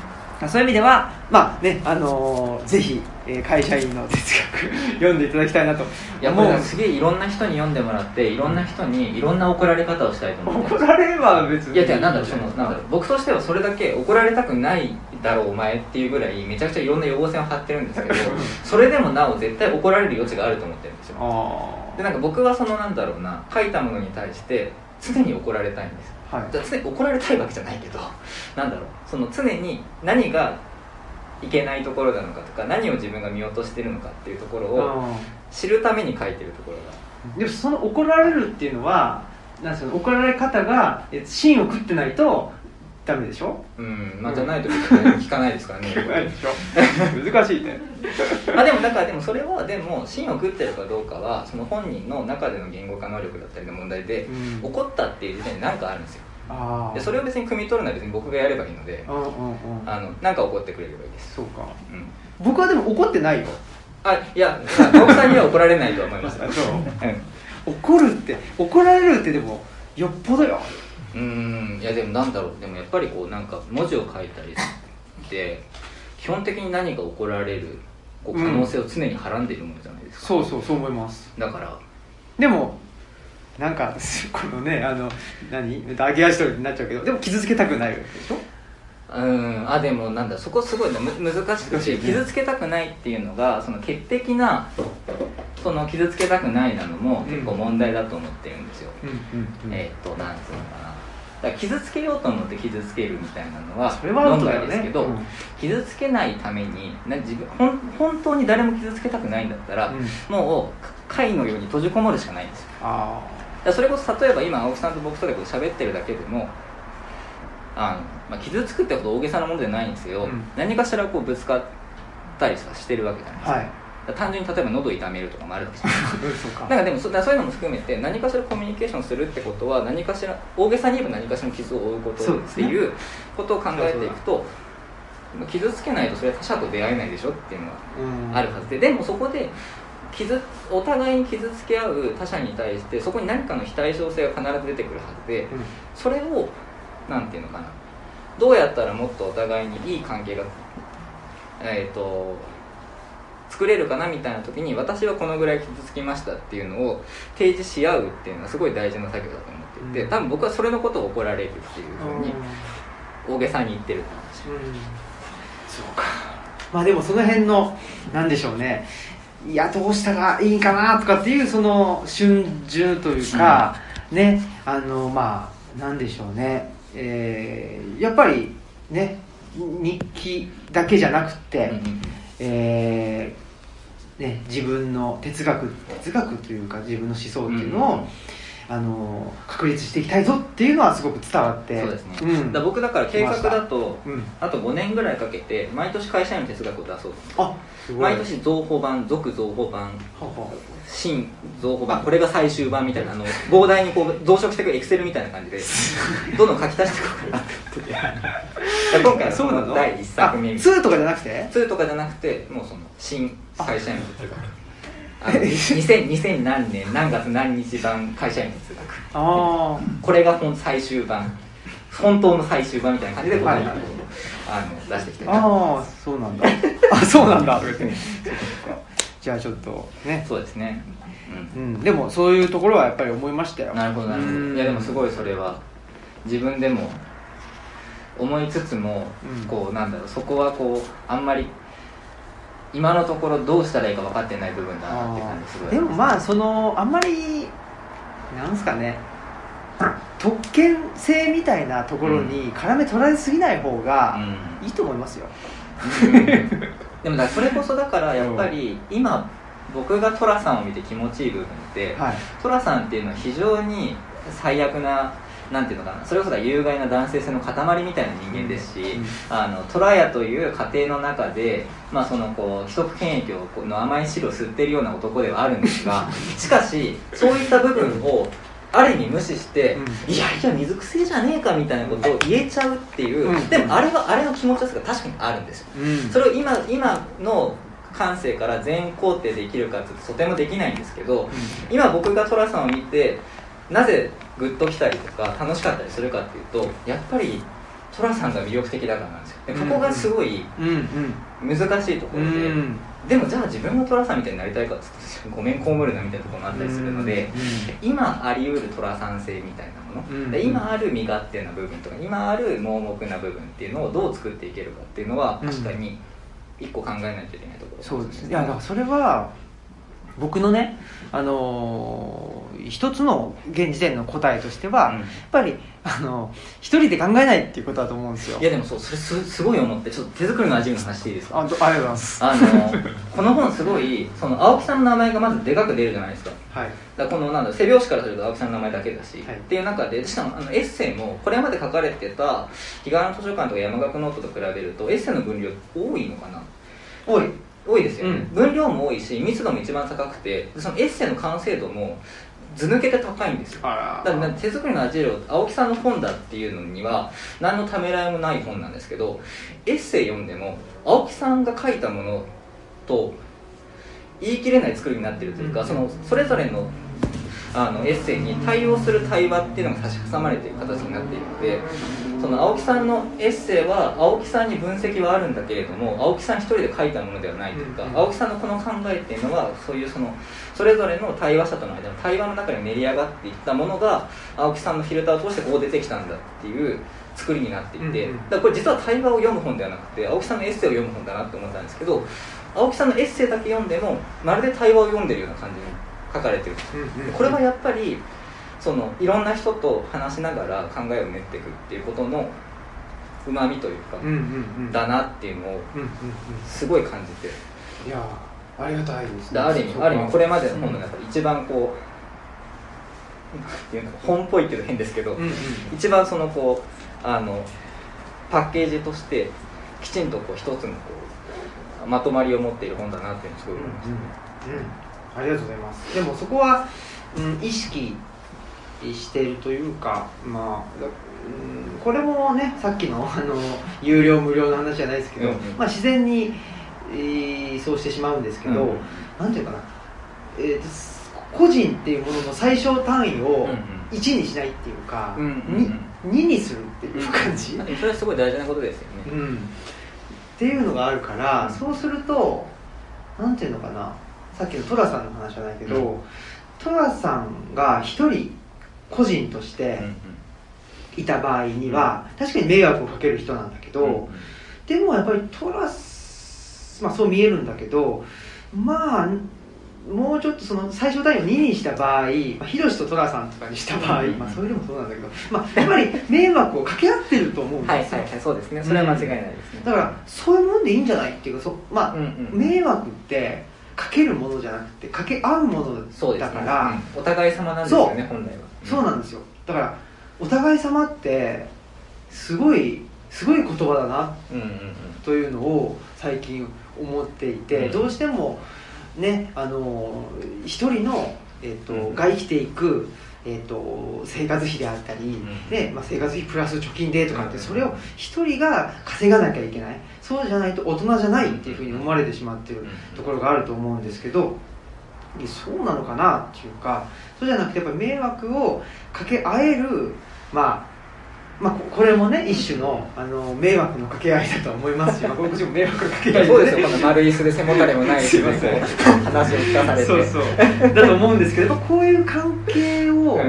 そういう意味ではまあねあのーぜひ、えー会社員の哲学 読んでいただきたいなと。いやもう。すげえいろんな人に読んでもらっていろんな人にいろんな怒られ方をしたいと思って怒られれば別に。いやじゃあなんだろうそのなんだろう僕としてはそれだけ怒られたくないだろうお前っていうぐらいめちゃくちゃいろんな予防線を張ってるんですけど それでもなお絶対怒られる余地があると思ってるんですよ。あでなんか僕はそのなんだろうな書いたものに対して常に怒られたいんですあはい。じゃあ常に怒られたいわけじゃないけど なんだろうその常に何がいけないところなのかとか何を自分が見落としてるのかっていうところをあ知るために書いてるところが。ーでもその怒られるっていうのはなんですか怒られ方がえ芯を食ってないとダメでしょ？うん。まあじゃないと聞かないですからね。ないでしょ？難しいね。まあでもだからでもそれはでも芯を食ってるかどうかはその本人の中での言語化能力だったりの問題で、うん。怒ったっていう時点で何かあるんですよ。ああでそれを別に汲み取るのは別に僕がやればいいので何か怒ってくれればいいです、そうか。うん、僕はでも怒ってないよ。あいや青木さんには怒られないと思います そう。うん。怒るって怒られるってでもよっぽどようーん。いやでもなんだろう。でもやっぱりこうなんか文字を書いたりして 基本的に何か起こられるこう可能性を常にはらんでいるものじゃないですか、そうそうそう思います。だから。でもなんかこのねあの何？揚げ足取りになっちゃうけどでも傷つけたくないでしょ？うん。あでもなんだそこすごいね。む難しくて傷つけたくないっていうのがその潔癖なその傷つけたくないなのも結構問題だと思ってるんですよ、うんうん。えーっとなんつうのかなだ傷つけようと思って傷つけるみたいなのはそれはアウトだよね論外ですけど、うん。傷つけないためにな自分ほん本当に誰も傷つけたくないんだったら、うん。もう貝のように閉じこもるしかないんですよ。あそれこそ例えば今青木さんと僕とで喋ってるだけでもあの、まあ、傷つくってほど大げさなものじゃないんですけど、うん。何かしらこうぶつかったりさしてるわけじゃないですか,、あはい単純に例えば喉痛めるとかもあるわけじゃないうか。なんかでもそだそういうのも含めて何かしらコミュニケーションするってことは何かしら大げさに言えば何かしらの傷を負うことっていうことを考えていくと傷つけないとそれは他者と出会えないでしょっていうのはうん。あるはずで。でもそこで傷お互いに傷つけ合う他者に対してそこに何かの非対称性が必ず出てくるはずでうん。それをなんていうのかな。どうやったらもっとお互いにいい関係がえっ、と作れるかなみたいな時に私はこのぐらい傷つきましたっていうのを提示し合うっていうのはすごい大事な作業だと思っていて、うん。多分僕はそれのことを怒られるっていうふうに大げさに言ってると思うんですようん。そうか。まあでもその辺のなんでしょうね。いやどうしたらいいかなとかっていうその春秋というか、ね。あのまあなんでしょうね。えーやっぱりね日記だけじゃなくて、うんうんえーね、自分の哲学哲学というか自分の思想っていうのを、うん。あの確立していきたいぞっていうのはすごく伝わって。そうですね、うん、だ僕だから計画だとうん、あと5年ぐらいかけて毎年会社員の哲学を出そうとあすごい。毎年増補版続増補版新増補版これが最終版みたいなあの 膨大にこう増殖していくエクセルみたいな感じで どんどん書き足していこうかなって。今回はそそうなの？の第1作目あみたいな。2とかじゃなくて？2とかじゃなくてもうその新会社員の哲学あの2000 2000何年何月何日版会社員の哲学。あこれが本最終版。本当の最終版みたいな感じでこう、はいはい。あの出していきたいあなああそうなんだ。あそうなんだ。じゃあちょっとね。そうですね、うん。うん、でもそういうところはやっぱり思いましたよ。なるほどな。るほうん。どいやでもすごいそれは。自分でも思いつつも、うん。こうなんだろう。そこはこうあんまり今のところどうしたらいいか分かってない部分だなって感じすごいでもまあそのあんまりなんすかね。特権性みたいなところに絡め取られすぎない方がうん。いいと思いますよ、でもだからそれこそだからやっぱり今僕が寅さんを見て気持ちいい部分ってはい。寅さんっていうのは非常に最悪ななんていうのかなそれこそが有害な男性性の塊みたいな人間ですし、うん。あの虎屋という家庭の中で、まあ、そのこう既得権益をこうの甘い汁を吸ってるような男ではあるんですが しかしそういった部分をある意味無視して、うん。いやいや水くせえじゃねえかみたいなことを言えちゃうっていう、うん。でもあれはあれの気持ちよさが確かにあるんですよ。うん。それを今今の感性から全肯定できるかっていうととてもできないんですけど、今僕が寅さんを見てなぜグッときたりとか楽しかったりするかっていうとやっぱり寅さんが魅力的だからなんですよ。でここがすごいうんうん。難しいとこうろで、んでもじゃあ自分が寅さんみたいになりたいかってごめん被るなみたいなところもあったりするので、今あり得る寅さん性みたいなもの、今ある身勝手な部分とか今ある盲目な部分っていうのをどう作っていけるかっていうのはうん。確かに一個考えないといけないところそうです。ねいやだからそれは僕のねあのー一つの現時点の答えとしては、うん。やっぱりあの一人で考えないっていうことだと思うんですよ。いやでもそうそれすすごい思ってちょっと手づくりのアジールの話していいですか？あどありがとうございます。あのこの本すごいその青木さんの名前がまずでかく出るじゃないですか。はい。だこのなんだ背表紙からすると青木さんの名前だけだし、はい。っていう中でしかもあのエッセイもこれまで書かれてた彼岸の図書館とか山學ノートと比べるとエッセイの分量多いのかな？おい多いですよ。ね、うん。分量も多いし密度も一番高くてでそのエッセイの完成度も図抜けて高いんですよ。あだから手作りのアジェルを青木さんの本だっていうのには何のためらいもない本なんですけどエッセイ読んでも青木さんが書いたものと言い切れない作りになってるというか、うん。そのそれぞれのあのエッセイに対応する対話っていうのが差し挟まれている形になっているのでその青木さんのエッセイは青木さんに分析はあるんだけれども青木さん一人で書いたものではないというか、うん青木さんのこの考えっていうのはそういうそのそれぞれの対話者との間の対話の中に練り上がっていったものが青木さんのフィルターを通してこう出てきたんだっていう作りになっていて、だからこれ実は対話を読む本ではなくて青木さんのエッセイを読む本だなって思ったんですけど青木さんのエッセイだけ読んでもまるで対話を読んでるような感じに書かれてるんですうんうん。これはやっぱりそのいろんな人と話しながら考えを練っていくっていうことのうまみというか、うんうんうん。だなっていうのをうんうんうん。すごい感じていやーありがたいですである意味ある意味これまでの本の中で一番こう、うの本っぽいっていうと変ですけど、うんうん一番そのこうあのパッケージとしてきちんとこう一つのこうまとまりを持っている本だなっていうのをすごい思いました、うんうんありがとうございます。でもそこは、うん、意識しているというかまあだうんこれもねさっきのあの有料無料の話じゃないですけど、うんうん。まあ、自然に、えーそうしてしまうんですけど、うん。なんていうかな、えーす個人っていうものの最小単位をうんうん。1にしないっていうか、うんうんに2にするっていう感じ、でもそれはすごい大事なことですよね、うん、っていうのがあるから、うん。そうするとなんていうのかなさっきの寅さんの話じゃないけど、うん。寅さんが一人個人としていた場合には、確かに迷惑をかける人なんだけど、でもやっぱりトラス、まあ、そう見えるんだけどまあもうちょっとその最小単位を2にした場合、まあ、ヒロシとトラさんとかにした場合、うんまあ、それでもそうなんだけど、まあ、やっぱり迷惑をかけ合ってると思うんですよ、はいはいはいそうですね。それは間違いないですね。だからそういうもんでいいんじゃないっていうかそ、まあうんうん。迷惑ってかけるものじゃなくてかけ合うものだから、うん。お互い様なんですよね本来は。そうなんですよ。だからお互い様ってすごいすごい言葉だなうんうんうん。というのを最近思っていて、うん。どうしてもねあの一人の、えーとうんが生きていく、えー、と生活費であったり、んでまあ、生活費プラス貯金でとかって、うん。それを一人が稼がなきゃいけないそうじゃないと大人じゃないっていうふうに思われてしまってるところがあると思うんですけどそうなのかなっていうかそうじゃなくてやっぱり迷惑をかけ合えるまあまあ、ここれもね一種のあの迷惑の掛け合いだとは思いますし、まあ、こっちも迷惑の掛け合いそうですよ。この丸椅子で背もたれもない話を聞かされて。そうそう。だと思うんですけどこういう関係を、うん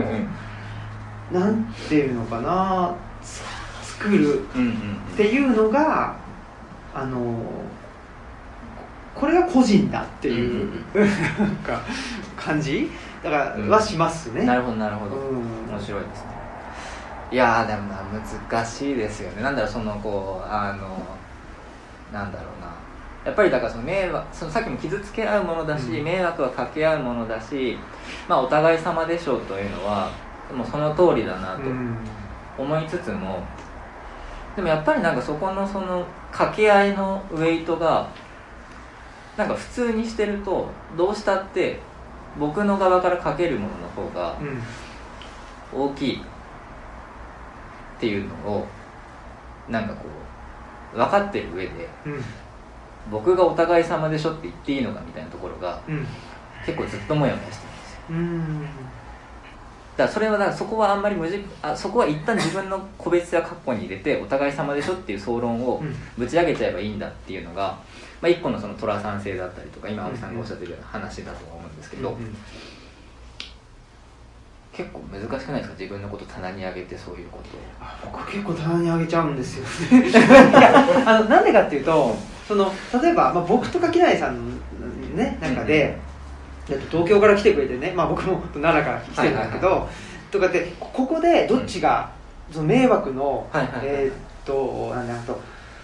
うん。なんていうのかなつ作るっていうのがあのこれが個人だっていう、なんか感じ？だから、うんはしますね。なるほどなるほど、うん。面白いですね。いやーでもな難しいですよね。なんだろうそのこうあのなんだろうな。やっぱりだからその迷惑そのさっきも傷つけ合うものだし、うん。迷惑はかけ合うものだしまあお互い様でしょうというのはもうその通りだなとうん。思いつつも、でもやっぱりなんかそこのその掛け合いのウェイトがなんか普通にしてるとどうしたって僕の側からかけるものの方がうん。大きいっていうのをなんかこう分かってる上でうん。僕がお互い様でしょって言っていいのかみたいなところがうん。結構ずっともやもやしてるんですよ。うんだからそれはだからそこはあんまり無じあそこは一旦自分の個別や括弧に入れてお互い様でしょっていう総論をうん。ぶち上げちゃえばいいんだっていうのが、まあ、一個のその寅さん性だったりとか今青木さんがおっしゃってるような話だとは思うんですけど、うん結構難しくないですか？自分のこと棚に上げてそういうことを。あ僕結構棚にあげちゃうんですよね。い やあのなんでかっていうとその例えば、まあ、僕と垣内さんの、ね、中で、だって東京から来てくれてね、まあ、僕も奈良から来てるんだけど、とかってこここでどっちが、その迷惑の、はいはいはいえーっとなんだあと、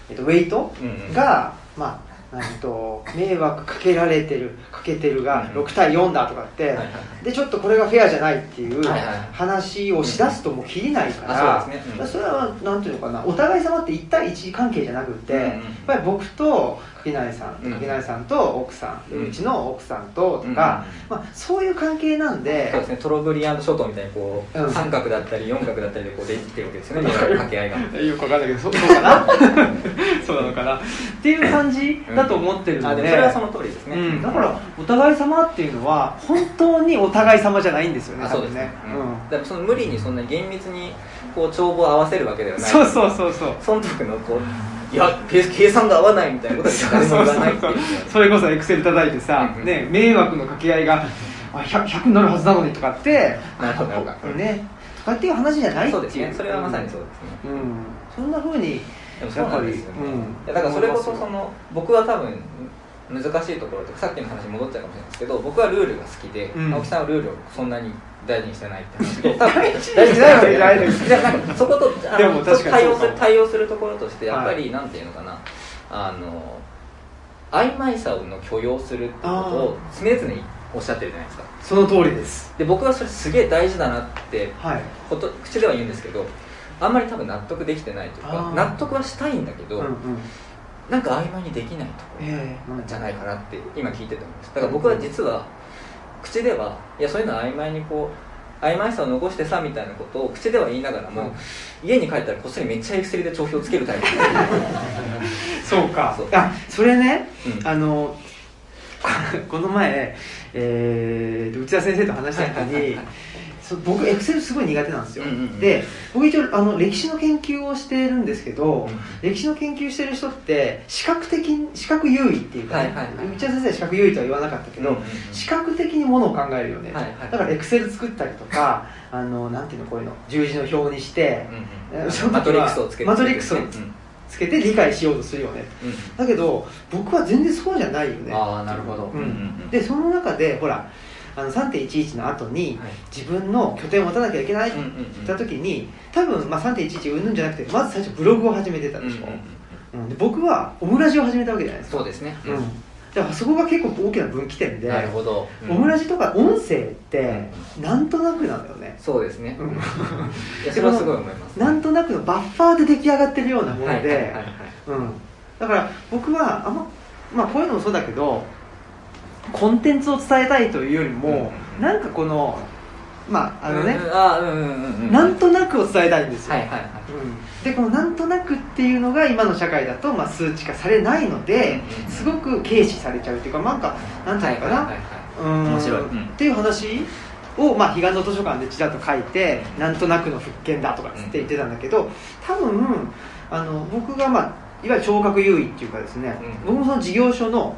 えっとウェイトうんが、まあなんと迷惑かけられてるかけてるがうん。6対4だとかって、でちょっとこれがフェアじゃないっていう話をしだすともう切りないから、あそうですね。うん。それはなんていうのかなお互い様って1対1関係じゃなくて、やっぱり僕と垣内さんうん。垣内さんと奥さん、ううんちの奥さんととか、うんまあ、そういう関係なんでそうですねトロブリアンド諸島みたいにこう、うん。三角だったり四角だったりでこうできてるわけですよね掛け合いがよくわかんないけどそうそうかな？そうなのかな？っていう感じだと思ってるので、それはその通りですね、うん、だからお互い様っていうのは本当にお互い様じゃないんですよねあそうですね。うん、でもその無理にそんな厳密にこう帳簿を合わせるわけではない。そうそうそうそう。損得のこういや計計算が合わないみたいなことは誰も言わないっていう。それこそエクセル叩いてさ、うんね、迷惑の掛け合いがあ 100, 100になるはずなのにとかってなるほどなるほど。ね。とかっていう話じゃないそうですね。それはまさにそうですね。うん、そんなふうにでもそうなんですよね、うん。だからそれこそその僕は多分難しいところとかさっきの話に戻っちゃうかもしれないですけど僕はルールが好きで、うん。青木さんはルールをそんなに大事にしてないって話。と 多分大事にしてないわけじゃないそことあの対応する対応するところとしてやっぱはり、なんていうのかな。あの曖昧さの許容するってことを常々おっしゃってるじゃないですか。その通りです。で僕はそれすげえ大事だなってはい。こと口では言うんですけどあんまり多分納得できてないというか納得はしたいんだけど、うんうんなんか曖昧にできないとこじゃないかなって今聞いてて思います。だから僕は実は口ではいやそういうの曖昧にこう曖昧さを残してさみたいなことを口では言いながらも、家に帰ったらこっそりめっちゃエクセルで帳票つけるタイプ。そうか。そうあそれね、うん。あのこの前えーと、内田先生と話した時に僕エクセルすごい苦手なんですよ、うんうんうん。で僕一応あの歴史の研究をしてるんですけど、うん歴史の研究してる人って視覚的視覚優位っていうか、ねはいはいはい内田先生は視覚優位とは言わなかったけど、うんうんうん。視覚的にものを考えるよね、はいはいだからエクセル作ったりとかあのなんていうのこういうの十字の表にして、うんうん マトリックスをつけて。マトリックスをうんつけて理解しようとするよね。うんだけど僕は全然そうじゃないよね。ああなるほど。うん。でその中でほらあの3.11の後にはい。自分の拠点を持たなきゃいけないってうんうんうん。言った時に多分、まあ、3.11うんぬんじゃなくてまず最初ブログを始めてたでしょ、うんうんうんうん。で僕はオムラジを始めたわけじゃないですか。そうですね。うん、だからそこが結構大きな分岐点でなるほど。オムラジとか音声ってなんとなくなんだよね、そうですね。うん。いやそれはすごい思います。なんとなくのバッファーで出来上がってるようなもので、だから僕はあんま、まあ、こういうのもそうだけどコンテンツを伝えたいというよりも、うん。なんかこのまああのね、なんとなくを伝えたいんですよ、はいはいはい。うん、でこのなんとなくっていうのが今の社会だと、まあ、数値化されないのですごく軽視されちゃうっていうかなんかなんていうのかな、はいはい面白い。うん。っていう話を、まあ、彼岸の図書館でちらっと書いてなんとなくの復権だとかつって言ってたんだけど多分あの僕が、まあ、いわゆる聴覚優位っていうかですね、うん。僕もその事業所の、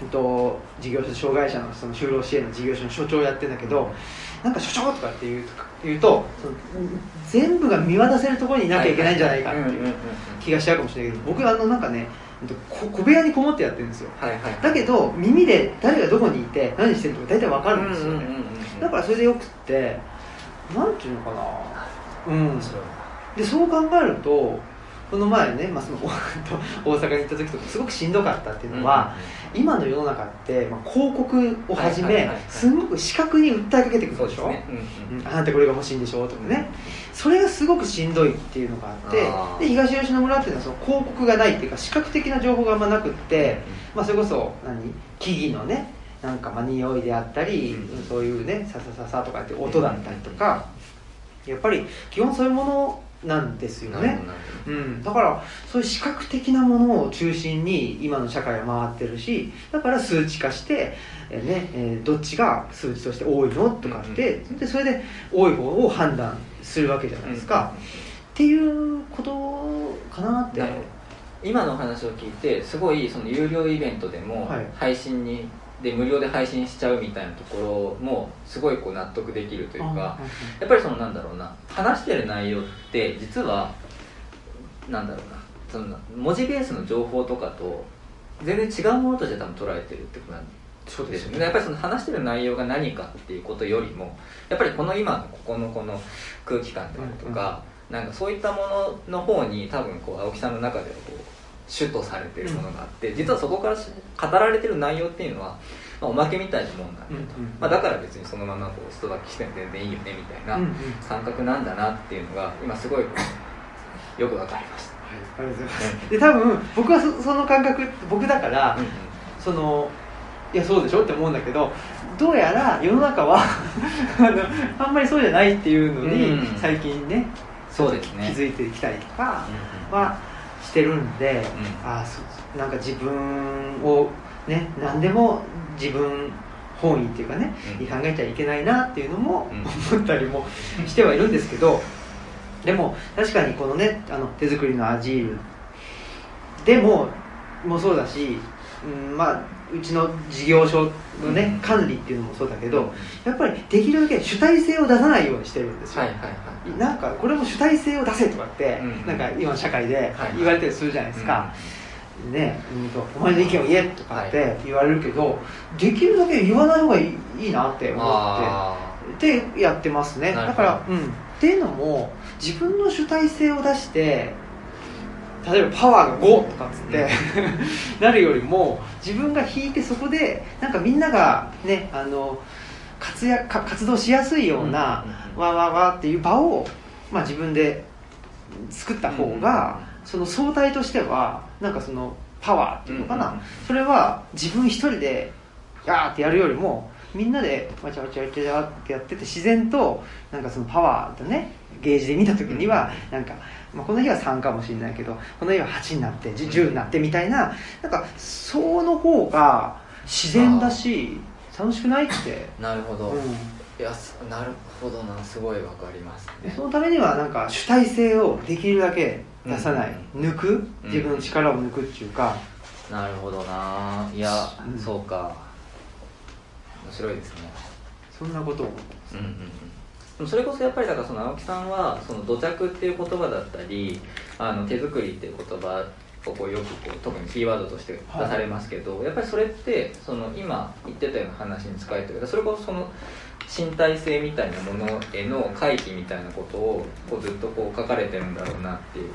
えっと、事業所障害者のその就労支援の事業所の所長をやってるんだけどなんか所長とかって言う言うと全部が見渡せるところにいなきゃいけないんじゃないかっていう気がしちゃうかもしれないけど僕あのなんかね小部屋にこもってやってるんですよ。はいはいだけど耳で誰がどこにいて何してるとか大体わかるんですよね、だからそれでよくってなんていうのかな。うん。でそう考えるとこの前ね、まあ、そのお 大阪に行った時とかすごくしんどかったっていうのは、今の世の中って、まあ、広告をはじめすんごく視覚に訴えかけてくるでしょ、ね。うんうん。うん。あなたこれが欲しいんでしょ？とかね。それがすごくしんどいっていうのがあってで東吉野村っていうのはその広告がないっていうか視覚的な情報があんまなくって、まあ、それこそ何？木々のねなんかまあ匂いであったり、うんそういうねささささとかって音だったりとか、やっぱり基本そういうものなんですよね。うん、だからそういう視覚的なものを中心に今の社会は回ってるしだから数値化して、えーねえーどっちが数値として多いのとかって、でそれで多い方を判断するわけじゃないですか、っていうことかなって。今のお話を聞いてすごいその有料イベントでもはい。配信にで無料で配信しちゃうみたいなところもすごいこう納得できるというかやっぱりそのなんだろうな話してる内容って実はなんだろうなその文字ベースの情報とかと全然違うものとして多分捉えてるってことなんそうですよね。やっぱりその話してる内容が何かっていうことよりもやっぱりこの今のここのこの空気感であるとか、なんかそういったものの方に多分こう青木さんの中ではこう主とされてるものがあって、実はそこからし語られてる内容っていうのは、まあ、おまけみたいなもんなんだと、うんうんまあ、だから別にそのままこうストラッキしても全然いいよねみたいなうんうん感覚なんだなっていうのが今すごいよくわかりました。ありがとうございます。で多分僕はそその感覚僕だから、そのいやそうでしょって思うんだけどどうやら世の中は あのあんまりそうじゃないっていうのに、うん最近ねそうですね。気づいてきたりとかうんうん。はしてるんで、うん。あそなんか自分をね何でも自分本位っていうかね、うん。に考えちゃいけないなっていうのもうん。思ったりもしてはいるんですけどでも確かにこのねあの手作りのアジールでももそうだし、うん、まあうちの事業所のね、うん。管理っていうのもそうだけどやっぱりできるだけ主体性を出さないようにしてるんですよ、はいはいはいなんかこれも主体性を出せとかって、うん。なんか今の社会ではい言われたりするじゃないですか、ね、うんとお前の意見を言えとかって言われるけど、できるだけ言わない方がいいいいなって思あってでやってますね。だから、うん、っていうのも自分の主体性を出して例えばパワーが5とかっつって、なるよりも自分が引いてそこでなんかみんながねあの活躍か活動しやすいような、わーわーわーっていう場を、まあ、自分で作った方が、その相対としてはなんかそのパワーっていうのかな、それは自分一人でやーってやるよりもみんなでわちゃわちゃわちゃってやってて自然となんかそのパワーとねゲージで見た時にはなんか、まあ、この日は3かもしれないけどこの日は8になって10 10になってみたいななんかその方が自然だし楽しくないって、なるほど、うん。いやすなるほどなすごいわかりますでそのためにはなんか主体性をできるだけ出さない、抜くうん自分の力を抜くっていうか、なるほどな。いや、うん。そうか。面白いですね。そんなことをうんうんうそれこそやっぱりだからその青木さんはその土着っていう言葉だったりあの手作りっていう言葉をこうよくこう特にキーワードとして出されますけど、やっぱりそれってその今言ってたような話に使えてる。それこそその身体性みたいなものへの回帰みたいなことをこうずっとこう書かれてるんだろうなっていう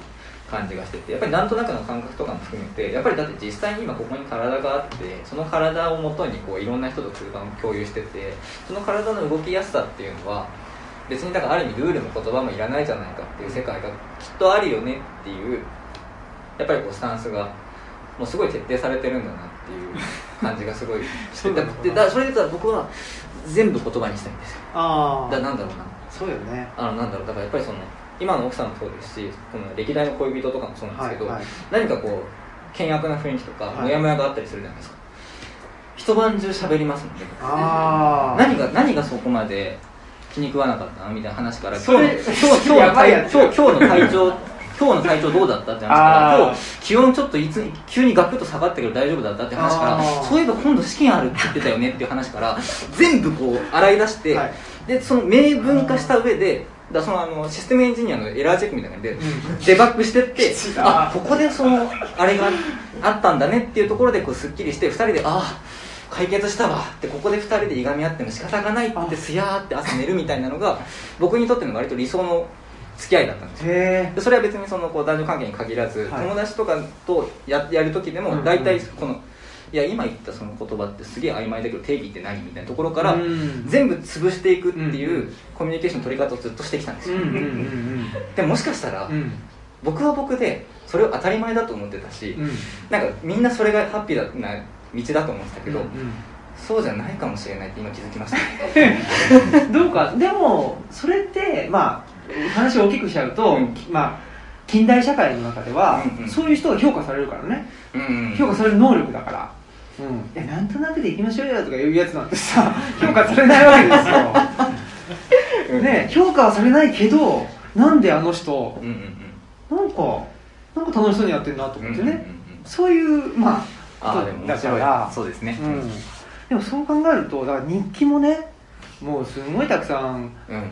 感じがしててやっぱりなんとなくの感覚とかも含めてやっぱりだって実際に今ここに体があってその体をもとにこういろんな人と空間を共有しててその体の動きやすさっていうのは別にだからある意味ルールも言葉もいらないじゃないかっていう世界がきっとあるよねっていうやっぱりこうスタンスがもうすごい徹底されてるんだなっていう感じがすごいして だそれで言ったら僕は全部言葉にしたいんですよ。あだからなんだろうな。そうよね。あのなんだろう。だからやっぱりその今の奥さんもそうですしこの歴代の恋人とかもそうなんですけど、はいはい。何かこう険悪な雰囲気とか、はい。モヤモヤがあったりするじゃないですか。一晩中喋りますもんね。ああ何が何がそこまで気に食わなかったのみたいな話から今日今日今日のやばいやつ今日の体調どうだったって話から今日気温ちょっといつ急にガクッと下がったけど大丈夫だったって話からそういえば今度試験あるって言ってたよねっていう話から全部こう洗い出して、はい。でその明文化した上でだそのあのシステムエンジニアのエラーチェックみたいなので、デバッグしてって ああここでそのあれがあったんだねっていうところでこうすっきりして2人でああ解決したわってここで2人でいがみ合っても仕方がないってすやーって朝寝るみたいなのが僕にとっての割と理想の付き合いだったんですよ。それは別にそのこう男女関係に限らず、はい。友達とかとややる時でうんうん。も大体この、いや今言ったその言葉ってすげえ曖昧だけど定義って何みたいなところから、うん。全部潰していくっていう、うん。コミュニケーションの取り方をずっとしてきたんですよ、うんうんうんでももしかしたら、うん。うん僕は僕でそれを当たり前だと思ってたし、うん。なんかみんなそれがハッピーな道だと思ってたけど、うんそうじゃないかもしれないって今気づきました。う んどうか。でもそれってまあ話を大きくしちゃうと、うん。まあ近代社会の中では、うんうん。そういう人が評価されるからね。うんうん。評価される能力だから。うん。えなんとなくでいきましょうよとかいうやつなんてさ 評価されないわけですよ。ね評価はされないけどなんであの人うんうんなんかなんか楽しそうにやってるなとうん思ってね、うんうんうんそういうまあああでも面白いだから。そうですね。うん、でもそう考えるとだから日記もねもうすごいたくさんうん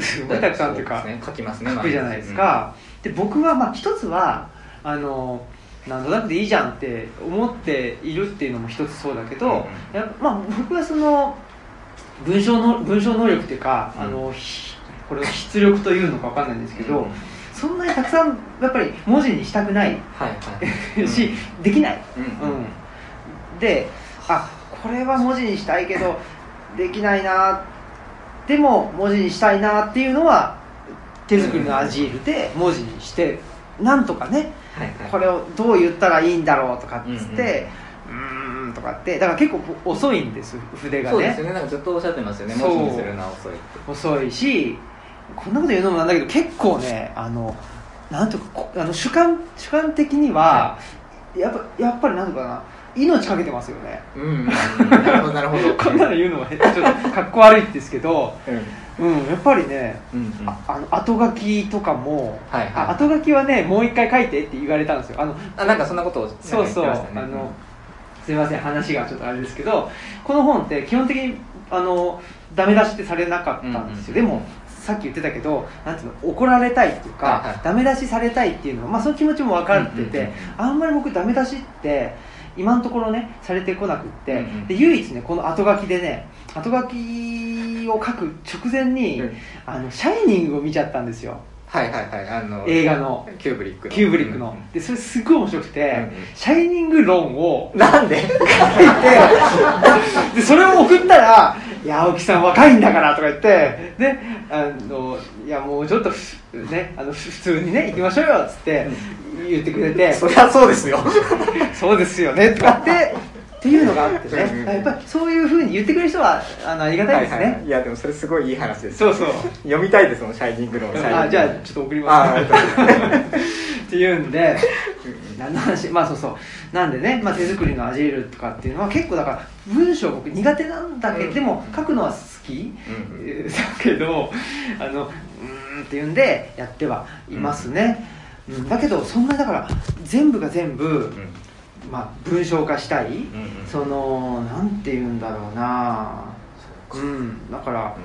すごいたくさんっていうか書きますね書くじゃないですか、で僕はまあ一つはあのなんとなくでいいじゃんって思っているっていうのも一つそうだけど、うんうん。やまあ、僕はその文章の文章能力っていうか、うん。あのひこれを出力というのか分かんないんですけど、うん。そんなにたくさんやっぱり文字にしたくないはいはい。し、できない、うんうん。であこれは文字にしたいけどできないなでも文字にしたいなっていうのは手作りのアジールで文字にしてなんとかねはいはい。これをどう言ったらいいんだろうとかっつってうーんとかってだから結構遅いんです筆がね。そうですよね。なんかずっとおっしゃってますよね。文字にするのは遅いって。遅いしこんなこと言うのもなんだけど結構ねあのなんとかこあの主観主観的には、やっぱやっぱりなんとかな命かけてますよね。うんうんうん。なるほどなるほど。こんなの言うのはちょっとかっこ悪いんですけど、うん。うん、やっぱりねうんうん。ああの後書きとかも、はいはい。あ後書きはねもう一回書いてって言われたんですよ。あのあなんかそんなことをそうそう、あのすいません話がちょっとあれですけどこの本って基本的にあのダメ出しってされなかったんですよ、うん。でもさっき言ってたけどなんていうの怒られたいっていうか、はいはい。ダメ出しされたいっていうのは、まあ、その気持ちも分かってて、うんうんうん。あんまり僕ダメ出しって今のところねされてこなくって、うんうん。で唯一ねこの後書きでね後書きを書く直前に、うん。あのシャイニングを見ちゃったんですよ。はいはいはいあの映画の。キューブリックの。キューブリックの、うんでそれすごい面白くて、うんうん。シャイニング論をなんで？でそれを送ったら「いや青木さん若いんだから」とか言ってであのいやもうちょっとふねあのふ普通にね行きましょうよっつって言ってくれて そりゃそうですよ。そうですよね。とかってっていうのがあってね。やっぱりそういうふうに言ってくれる人はあのありがたいですね、いやでもそれすごいいい話です。そうそう。読みたいですもんシャイニングの。シャイニングあじゃあちょっと送ります。っていうんで何の話？まあそうそう。なんでね、まあ、手作りのアジールとかっていうのは結構だから文章僕苦手なんだけど、うん。でも書くのは好き、うんえー だけどあのうーんっていうんでやってはいますね、うんだけどそんなだから全部が全部、うん。まあ、文章化したい、うんうん。そのなんて言うんだろうな。うん。だから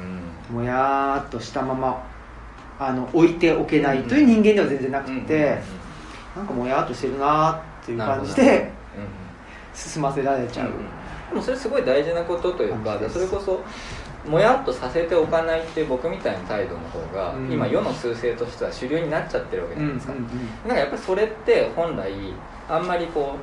うん。もやーっとしたままあの置いておけないという人間では全然なくて、うんうんなんかもやーっとしてるなーっていう感じで 進ませられちゃう、でもそれすごい大事なことというかそれこそもやっとさせておかないっていう僕みたいな態度の方が、うん。今世の数勢としては主流になっちゃってるわけじうんゃないですか、うんなんかやっぱりそれって本来あんまりこ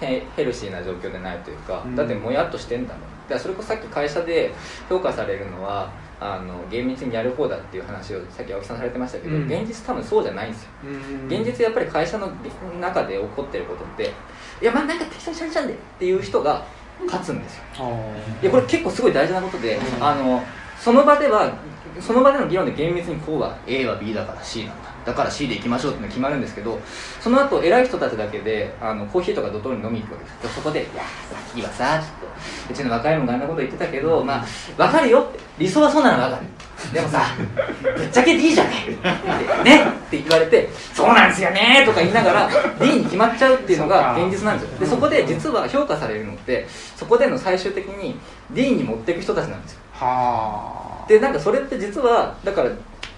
うヘヘルシーな状況でないというか、うん。だってもやっとしてんだもん。だからそれこそさっき会社で評価されるのはあの厳密にやる方だっていう話をさっき青木さんされてましたけど、うん。現実多分そうじゃないんですよ。うん。現実やっぱり会社の中で起こってることっていやまあなんか適当にしゃれちゃうんでっていう人が勝つんですよ。いやこれ結構すごい大事なことで、うん。あのその場ではその場での議論で厳密にこうは A は B だから C なんだ。だから C で行きましょうって決まるんですけどその後偉い人たちだけであのコーヒーとかドトールに飲みに行くわけです。でそこで「いやさっきはさちょっとうちの若いもんがあんなこと言ってたけどまあ分かるよ」って。理想はそうなの分かる。でもさぶっちゃけ D じゃねってね。って言われて「そうなんですよね」とか言いながら D に決まっちゃうっていうのが現実なんですよ。でそこで実は評価されるのってそこでの最終的に D に持っていく人たちなんですよ。はあでなんかそれって実はだから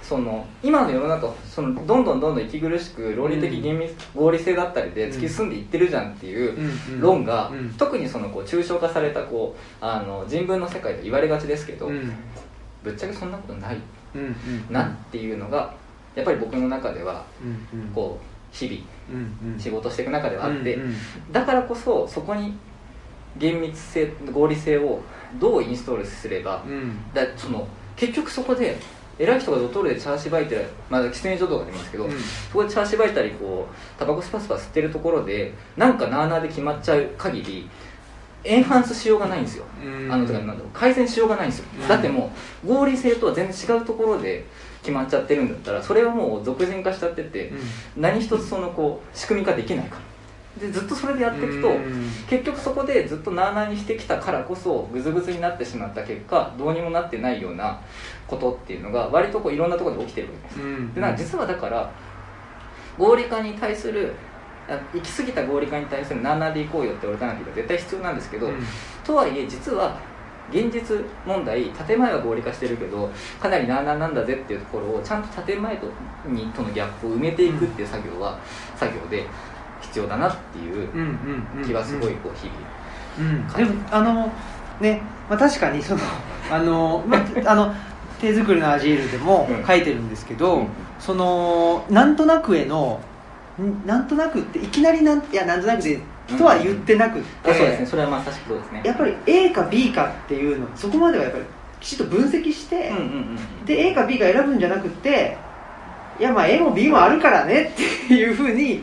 その今の世の中そのどんどんどんどん息苦しく論理的厳密、合理性だったりで突き進んでいってるじゃんっていううんうん。論が、うん。特にそのこう抽象化されたこうあの人文の世界で言われがちですけど、うん。ぶっちゃけそんなことないうんうん。なっていうのがやっぱり僕の中ではうんうん。こう日々うんうん。仕事していく中ではあって、うんうん。だからこそそこに厳密性合理性をどうインストールすれば、うん。だその結局そこで偉い人がドトールで茶しばいてるまあ喫煙所とかでもいいんですけど、うん。そこで茶しばいたりこうタバコスパスパ吸ってるところでなんかなあなあで決まっちゃう限りエンハンスしようがないんですよ、うん。あのとかなん改善しようがないんですよ、うん。だってもう合理性とは全然違うところで決まっちゃってるんだったらそれはもう俗人化しちゃってて、何一つそのこう仕組み化できないからでずっとそれでやっていくと、うん。結局そこでずっとなあなあにしてきたからこそグズグズになってしまった結果どうにもなってないようなことっていうのが割とこういろんなところで起きてるわけです、うん。でな実はだから合理化に対するあ行き過ぎた合理化に対するなあなあでいこうよってオルタナティブは絶対必要なんですけど、うん。とはいえ実は現実問題建前は合理化してるけどかなりなあなあなんだぜっていうところをちゃんと建前とにとのギャップを埋めていくっていう作業は、作業で必要だなっていううんうんうん気はすごいこう日々うん、でもあのね、まあ、確かにそのあの、まあ、あの手作りのアジールでもうん。書いてるんですけど、うん。そのなんとなくへのんなんとなくっていきなりなんいやなんとなくでとは言ってなくって、あそうですね。それはまさしくそうですね。やっぱり A か B かっていうのそこまではやっぱりきちっと分析して、うんうんうんで A か B か選ぶんじゃなくていやまあ A も B もあるからねっていうふうに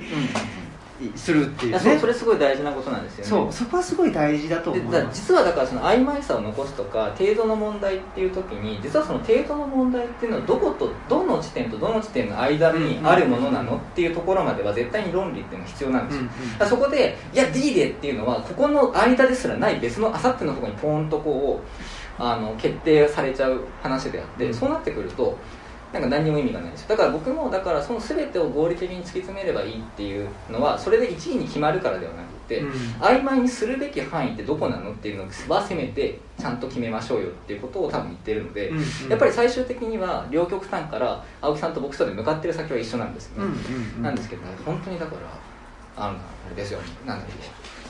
するってうん、いいうね。やそうそれすごい大事なことなんですよね。そうそこはすごい大事だとで思実はだからその曖昧さを残すとか程度の問題っていう時に実はその程度の問題っていうのはどことどの地点とどの地点の間にあるものなのっていうところまでは絶対に論理っていうのが必要なんですよ、うんうん。そこでいや D でっていうのはここの間ですらない別のあさってのところにポーンとこうあの決定されちゃう話であって、うん。そうなってくるとなんか何にも意味がないんです。よだから僕もだからその全てを合理的に突き詰めればいいっていうのはそれで1位に決まるからではなくて、うん。曖昧にするべき範囲ってどこなのっていうのはせめてちゃんと決めましょうよっていうことを多分言ってるので、うんうん。やっぱり最終的には両極端から青木さんと僕とで向かってる先は一緒なんですよね、うんなんですけど、本当にだからあのあれですよなんだっけ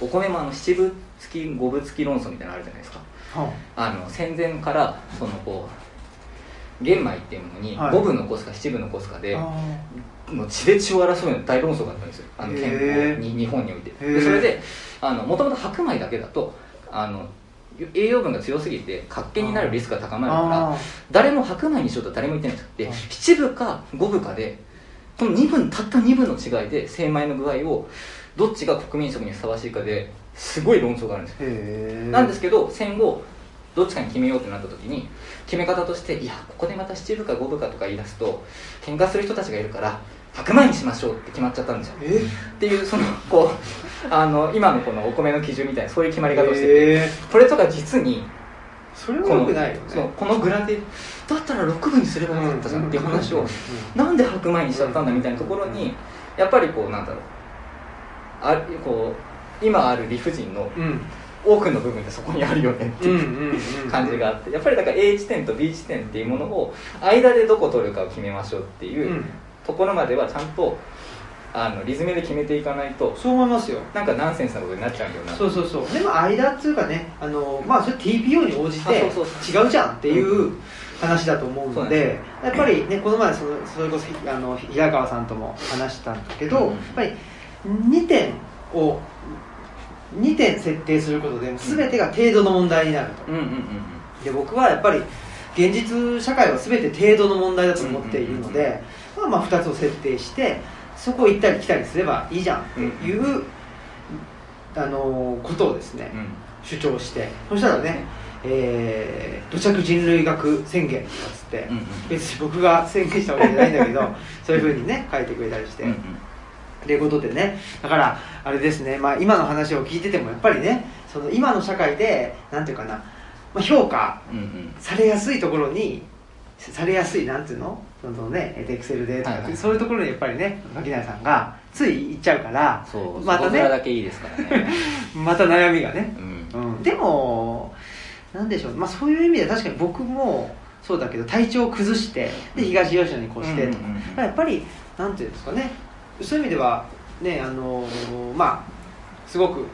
お米もあの七分付き五分付き論争みたいなのあるじゃないですか。はあの戦前からそのこう玄米っていうものにはい。五分残すか七分残すかで、あもう血で血を争うような大論争があったんですよ。あのへ憲ー法に日本において。でそれでもともと白米だけだとあの栄養分が強すぎて活気になるリスクが高まるからあ誰も白米にしようとは誰も言ってないんですよ。ではい七分か五分かでこの2分たった2分の違いで精米の具合をどっちが国民食にふさわしいかですごい論争があるんですよ。なんですけど戦後どっちかに決めようってなった時に決め方としていやここでまた七部か五部かとか言い出すと喧嘩する人たちがいるから白米にしましょうって決まっちゃったんですよ。え？っていうそのこうあの今のこのお米の基準みたいなそういう決まり方をしてて、え。これとか実にそれはこのよくないよね。そうこのグラデだったら6部にすればよかったじゃんっていう話をなんで白米にしちゃったんだみたいなところにやっぱりこうなんだろうあこう今ある理不尽の多くの部分でそこにあるよねってうんいう感じがあってやっぱりだから A 地点と B 地点っていうものを間でどこ取るかを決めましょうっていううん。ところまではちゃんとあのリズムで決めていかないとそう思いますよ。なんかナンセンスなことになっちゃうんだよなそうそうそう。でも間っていうかねあのまあそれ TPO に応じて違うじゃんっていう話だと思うのそうでやっぱりねこの前そのそれこそあの平川さんとも話したんだけど、うんやっぱり2点を2点設定することで全てが程度の問題になると。うん。うんうんで僕はやっぱり現実社会は全て程度の問題だと思っているので、まあ、まあ2つを設定してそこを行ったり来たりすればいいじゃんっていう、あのことをですね、うんうん。主張して。そしたらね、えー土着人類学宣言とかっつって、うんうん。別に僕が宣言したわけじゃないんだけど そういうふうにね書いてくれたりして、うんうんということでね。だからあれですね、まあ、今の話を聞いててもやっぱりねその今の社会でなんていうかな、まあ、評価されやすいところにされやすいなんていうの？そのねエクセルでとか、はいはいそういうところにやっぱりね垣内さんがつい行っちゃうからまたね。そこだけいいですからね。また悩みがね。うん。うん、でもなんでしょう、まあ、そういう意味では確かに僕もそうだけど体調を崩してで東吉野に越してとか、うんうんうん。やっぱりなんていうんですかねそういう意味ではねあのまあすごく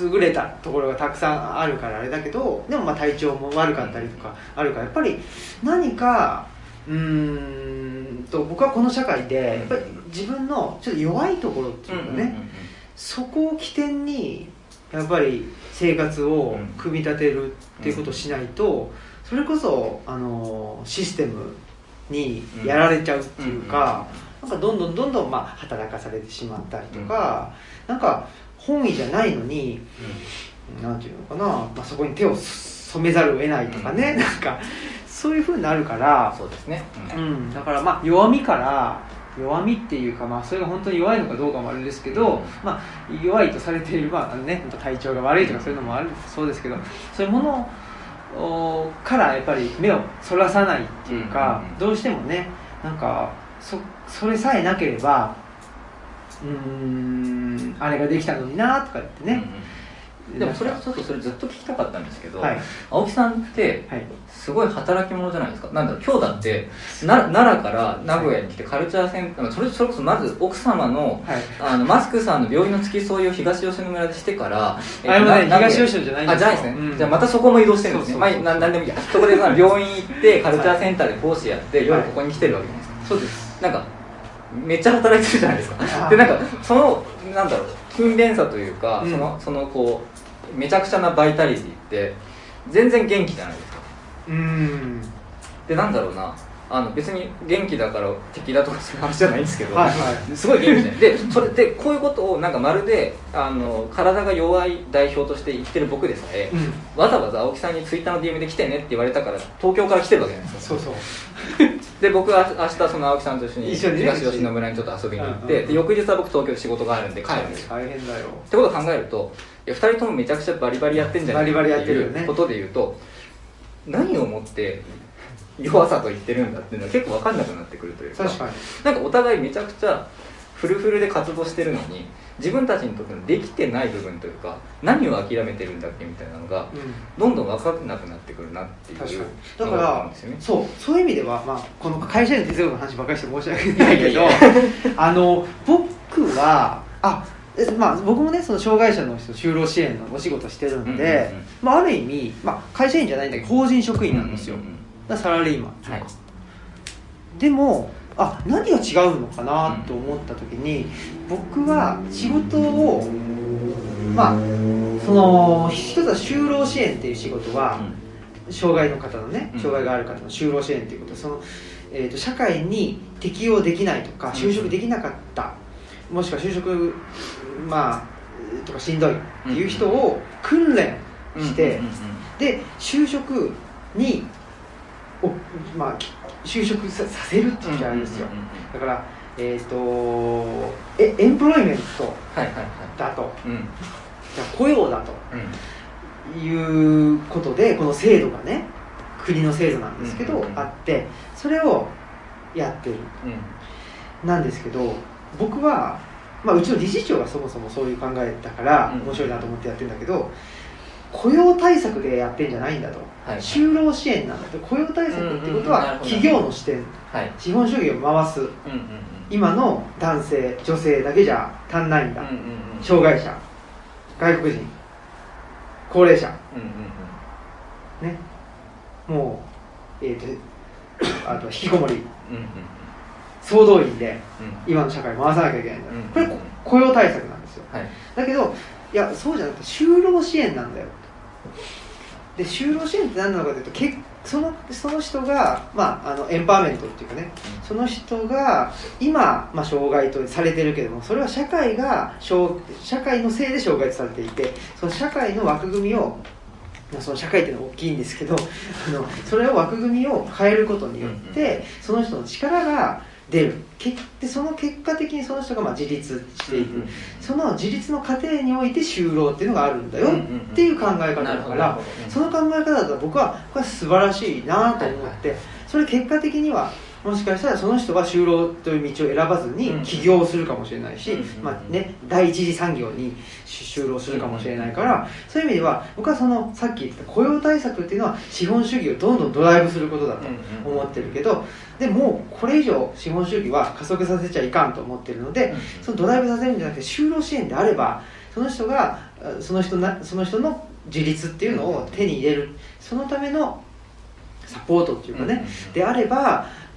優れたところがたくさんあるからあれだけどでもまあ体調も悪かったりとかあるからやっぱり何かうーんと僕はこの社会でやっぱり自分のちょっと弱いところっていうかね、そこを起点にやっぱり生活を組み立てるっていうことをしないと、それこそあのシステムにやられちゃうっていうか、なんかどんどんどんどんまあ働かされてしまったりとか、なんか本意じゃないのになんていうのかな、まあ、そこに手を染めざるを得ないとかね、うん。なんかそういうふうになるから、そうですね。うん、だからまあ弱みから弱みっていうか、まあ、それが本当に弱いのかどうかもあれですけど、うん。まあ、弱いとされている、まああのね、体調が悪いとかそういうのもあるそうですけどそういうものおからやっぱり目をそらさないっていうか、うんうんうん。どうしてもねなんかそそれさえなければうーんあれができたのになとか言ってね、うんでもそれちょっとそれずっと聞きたかったんですけど、はい。青木さんってはい。すごい働き者じゃないですか。なんだろう今日だってな奈良から名古屋に来てカルチャーセンターそれそれこそまず奥様のはい。あのマスクさんの病院の付き添いを東吉野村でしてから、あれもね東吉野じゃないんですよ。あじゃないですね、うん。じゃあまたそこも移動してるんですね。まあななんでもいいや。そこでまあ病院行ってカルチャーセンターで講師やって夜ここに来てるわけじゃないですか、そうです。なんかめっちゃ働いてるじゃないですか。でなんかそのなんだろう勤勉さというか、うん。そのそのこうめちゃくちゃなバイタリティって全然元気じゃないですか。うーん。でなんだろうなあの別に元気だから敵だとかそういう話じゃないんですけど、はいはい。すごい元気じゃないでそれでこういうことをなんかまるであの体が弱い代表として生きてる僕でさえ、うん。わざわざ青木さんにツイッターの DM で来てねって言われたから東京から来てるわけじゃないですかそうそう。で僕は明日その青木さんと一緒に東吉野村にちょっと遊びに行って、で翌日は僕東京で仕事があるんで帰るんですよ。大変だよ。ってことを考えるといや2人ともめちゃくちゃバリバリやってんじゃないバリバリやっっていうことで言うと何をもって弱さと言ってるんだっていうのは結構分かんなくなってくるというか確かに。なんかお互いめちゃくちゃフルフルで活動してるのに自分たちにとってのできてない部分というか何を諦めてるんだっけみたいなのがうん。どんどん分かんなくなってくるなっていう確かに。だからあるんですよね。そうそういう意味では、まあ、この会社員の哲学の話ばっかりして申し訳ないけど あの僕はあえまあ、僕もねその障害者の人就労支援のお仕事してるんで、うんうんうん。まあ、ある意味、まあ、会社員じゃないんだけど法人職員なんですよ、うんうんうんサラリーマンはい。でもあ何が違うのかなと思った時に僕は仕事をまあその一つは就労支援っていう仕事は、障害の方のねうん。障害がある方の就労支援ということ。その、えー、と社会に適応できないとかうん就職できなかった、もしくは就職まあとかしんどいっていう人を訓練して、で就職にまあ就職ささせるって言っちゃうんですよ、うんうんうんだからえっ、とえエンプロイメントはいはいはい。だと。うん。じゃあ雇用だと。うん。いうことでこの制度がね国の制度なんですけど、うんうんうんあってそれをやってる。うん。なんですけど僕は、まあ、うちの理事長がそもそもそういう考えだからうん。面白いなと思ってやってるんだけど雇用対策でやってんじゃないんだと、はい。就労支援なんだと。雇用対策ってことは企業の視点はい。資本主義を回す。うんうん今の男性女性だけじゃ足んないんだ、うんうんうん。障害者。外国人。高齢者。うんうんね。もうえっ、とあと引きこもり。うんうん総動員でうん。今の社会を回さなきゃいけないんだ、うん。これこ雇用対策なんですよ。はい。だけどいやそうじゃなくて就労支援なんだよで就労支援って何なのかというとけそのその人が、まあ、あのエンパワーメントっていうかねその人が今、まあ、障害とされてるけどもそれは社会が障社会のせいで障害とされていてその社会の枠組みをまあその社会っていうのは大きいんですけどあのそれを枠組みを変えることによって、その人の力が出る。けでその結果的にその人がまあ自立していく、その自立の過程において就労っていうのがあるんだよっていう考え方だから、その考え方だと僕はこれは素晴らしいなと思って、それ結果的にはもしかしたらその人が就労という道を選ばずにうん。起業するかもしれないし、うん。まあね、第一次産業に就労するかもしれないから、そういう意味では僕はそのさっき言った雇用対策っていうのは資本主義をどんどんドライブすることだと思ってるけどでもこれ以上資本主義は加速させちゃいかんと思ってるので、そのドライブさせるんじゃなくて就労支援であればその人があその人なその人の自立っていうのを手に入れる。そのためのサポートっていうかね、であればし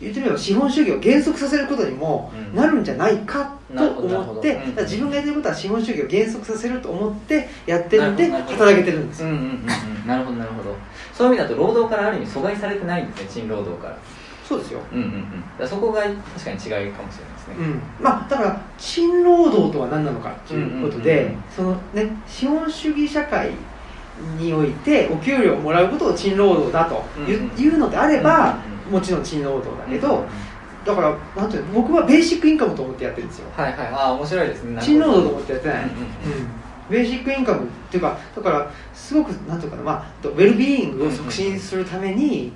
言ってみれば資本主義を減速させることにもうん。なるんじゃないかと思って、うん。だから自分がやってることは資本主義を減速させると思ってやってるんで働けてるんです。よ、うんうんうんうん。なるほどなるほど。そういう意味だと労働からある意味阻害されてないんですね賃労働から。そうですよ。うんうんうん。そこが確かに違いかもしれないですね。うん、まあだから賃労働とは何なのかということで、うんうんうんそのね資本主義社会においてお給料をもらうことを賃労働だという,、うんうんのであれば、うんうんもちろん賃労働だけど、だからなんていうの僕はベーシックインカムと思ってやってるんですよ。はいはい。ああ面白いですね。賃労働と思ってやってない、うんうんうん。ベーシックインカムっていうかだからすごくなんていうかな、まあ、ウェルビーイングを促進するために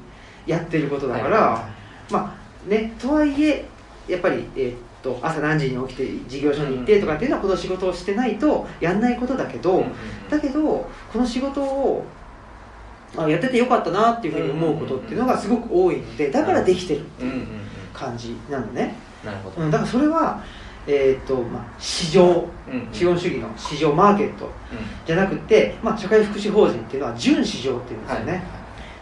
やってることだから、まあねとはいえやっぱり、えーっと朝何時に起きて事業所に行ってとかっていうのはこの仕事をしてないとやんないことだけど、だけどこの仕事をあやっててよかったなっていうふうに思うことっていうのがすごく多いのでだからできてるっていう感じなのね、なるほどうん、だからそれは、えーっとまあ、市場資本主義の市場マーケットじゃなくて、まあ、社会福祉法人っていうのは準市場っていうんですよね、はい。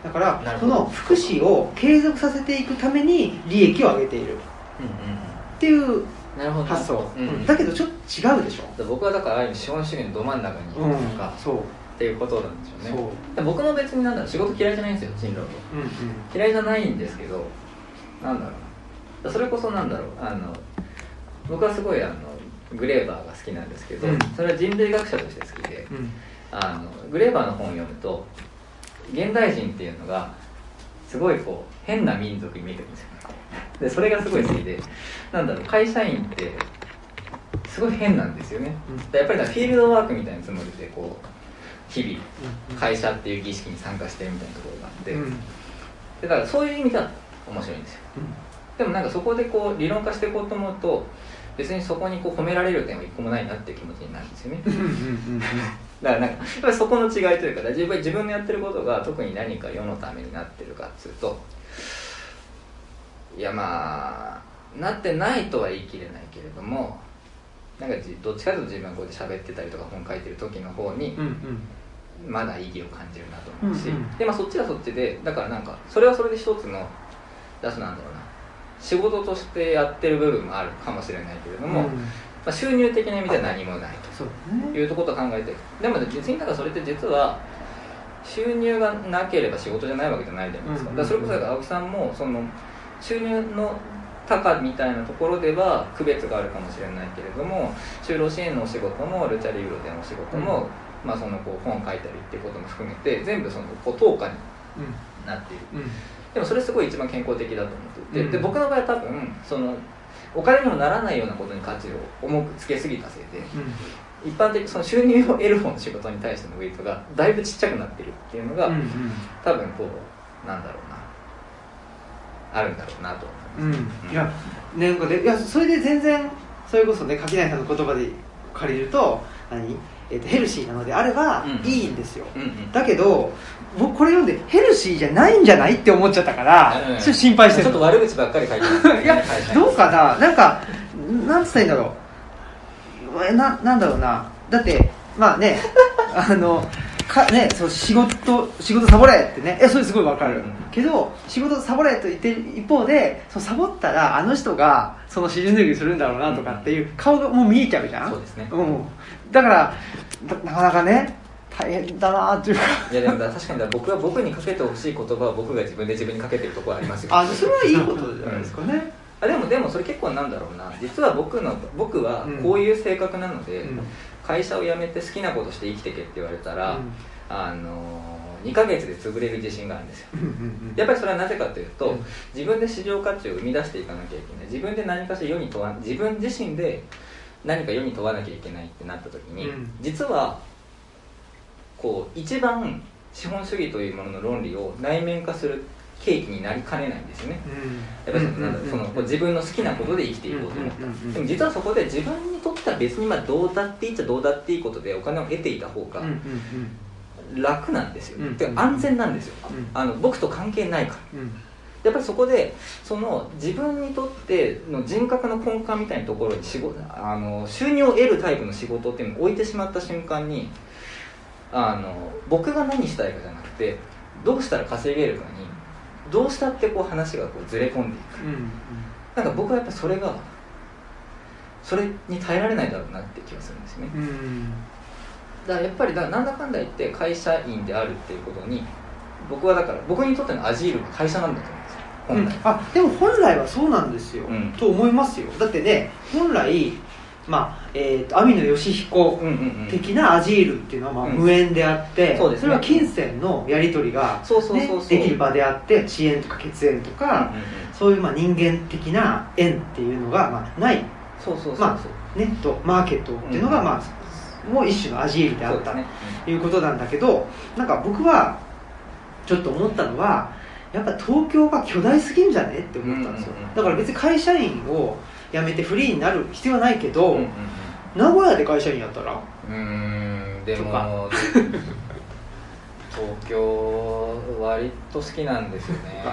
だからその福祉を継続させていくために利益を上げている。っていううんなるほど発想、だけどちょっと違うでしょ、僕はだからある意味資本主義のど真ん中にいるとうんか、そうっていうことなんでしょうね。僕も別になんだろう仕事嫌いじゃないんですよ賃労働うんうん。嫌いじゃないんですけどなんだろうな。それこそなんだろうあの僕はすごいあのグレーバーが好きなんですけど、うん。それは人類学者として好きでうん。あのグレーバーの本を読むと現代人っていうのがすごいこう変な民族に見えてるんですよ。でそれがすごい好きでなんだろう会社員ってすごい変なんですよね、うん。でやっぱりフィールドワークみたいなつもりでこう日々うん会社っていう儀式に参加してるみたいなところがあって、うん。だからそういう意味では面白いんですよ。でもなんかそこでこう理論化していこうと思うと別にそこにこう褒められる点は一個もないなっていう気持ちになるんですよね。だからなんかやっぱりそこの違いというか自分自分のやってることが特に何か世のためになってるかっつうといやまあなってないとは言い切れないけれどもなんかじどっちかというと自分がこうやって喋ってたりとか本書いてる時の方にうんうんまだ意義を感じるなと思うし、うんうん。でまあそっちはそっちでだからなんかそれはそれで一つの出すなんだろうな仕事としてやってる部分もあるかもしれないけれども、うん。まあ、収入的な意味では何もないと。ね。いうところと考えてでも別にだからそれって実は収入がなければ仕事じゃないわけじゃないじゃないですか,、うんだからそれこそ青木さんもその収入の高みたいなところでは区別があるかもしれないけれども就労支援のお仕事もルチャリブロでのお仕事も、まあ、そのこう本書いたりっていうことも含めて全部そのこう等価になっている。うん。うん。っでもそれすごい一番健康的だと思ってて、うん。で僕の場合は多分そのお金にもならないようなことに価値を重くつけすぎたせいで一般的にその収入を得る方の仕事に対してのウェイトがだいぶちっちゃくなってるっていうのが、うん多分こうなんだろうな。あるんだろうなと思います、うん、いやねなんかでいやそれで全然それこそね垣内さんの言葉で借りると何、えー、とヘルシーなのであればうんいいんですよ、うんうん。だけど僕これ読んでヘルシーじゃないんじゃないって思っちゃったから、うんちょっと心配してる。ちょっと悪口ばっかり書いてますね。いやどうかな？なんかなんつったらいいんだろう。えななんだろうな。だってまあね あのかねそう仕事仕事サボれってね。えそれすごいわかる、うん。けど仕事サボれと言ってる一方でそうサボったらあの人がその尻拭いするんだろうなとかっていう顔がもう見えちゃうじゃん。そうですね。ん、だからななかなかね大変だなっていうか。いやでもだ確かにだ僕は僕にかけてほしい言葉は僕が自分で自分にかけてるところありますよ。あそれはいいことじゃないですかね、あでもでもそれ結構なんだろうな。実は僕の僕はこういう性格なので、うん。会社を辞めて好きなことして生きてけって言われたら、うん。あの2ヶ月で潰れる自信があるんですよ。うんうんうん。やっぱりそれはなぜかというと、うん。自分で市場価値を生み出していかなきゃいけない。自分で何かしら世に問わ自分自身で何か世に問わなきゃいけないってなった時に、うん。実はこう一番資本主義というものの論理を内面化する契機になりかねないんですよね。やっぱりそのなんだろうそのこう自分の好きなことで生きていこうと思っうん。うん。うん。うん。たでも実はそこで自分にとっては別にまあどうだっていいっちゃどうだっていいことでお金を得ていた方がうん。うん。うん。楽なんですよ、うん。てか安全なんですよ、うん。あの僕と関係ないから。うんやっぱりそこでその自分にとっての人格の根幹みたいなところに仕事あの収入を得るタイプの仕事っていうのを置いてしまった瞬間にあの僕が何したいかじゃなくてどうしたら稼げるかにどうしたってこう話がこうずれ込んでいくうんなんか僕はやっぱそれがそれに耐えられないだろうなって気がするんですよね。うん。うんだからやっぱりだなんだかんだ言って会社員であるっていうことに僕はだから僕にとってのアジールが会社なんだと思う本来、あでも本来はそうなんですよ、うん。と思いますよ。だってね本来まあえーと網野義彦うんうんうん。的なアジールっていうのはまあうん。無縁であって、そうですね。れは金銭のやり取りが、そうそうそうそう。ね、できる場であって遅延とか血縁とか、うんうんうん。そういうまあ人間的な縁っていうのがまあない。そうそうそうそう、まネットマーケットっていうのがうん。まあ、もう一種のアジールであったそうですね。ということなんだけどなんか僕はちょっと思ったのはやっぱ東京が巨大すぎんじゃね？って思ったんですよ、だから別に会社員を辞めてフリーになる必要はないけど、名古屋で会社員やったら？うんうーんでも東京割と好きなんですよね。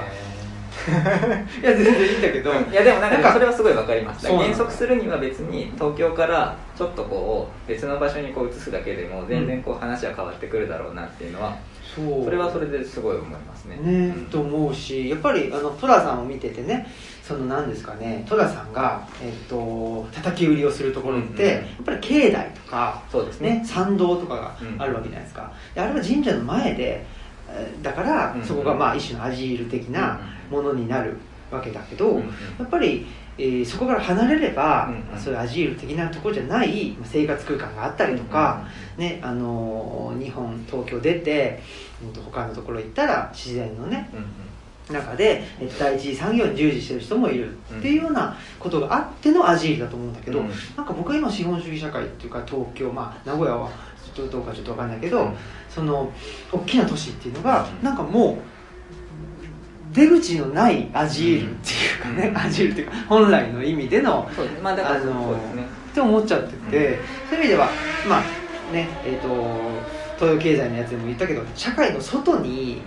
いや全然いいんだけど、いやでもなんかそれはすごいわかります。減速するには別に東京からちょっとこう別の場所にこう移すだけでも全然こう話は変わってくるだろうなっていうのは、そうそれはそれですごい思いますね。ね、うん。と思うしやっぱりあの寅さんを見ててねその何ですかね寅さんが、えっと叩き売りをするところって、うんうんやっぱり境内とか、そうですね。ね、参道とかがあるわけじゃないですか、であれは神社の前でえーだから、うんうんそこがまあ一種のアジール的なものになるわけだけど、うんうん。やっぱり、えーそこから離れれば、うんうん。そういうアジール的なところじゃないまあ生活空間があったりとか、ねあのー日本東京出て、うんと他のところ行ったら自然のねうんうん。中でえっと第一次産業に従事してる人もいるっていうようなことがあってのアジールだと思うんだけど、うんなんか僕は今資本主義社会っていうか東京まあ名古屋はちょっとどうかちょっと分かんないけど、うんその大きな都市っていうのがうん。なんかもう出口のないアジールっていうかね、うん。アジールっていうか本来の意味でのそうですね。まあだからあのそうですね。って思っちゃってて、うん。そういう意味ではまあねえっ、と東洋経済のやつでも言ったけど社会の外に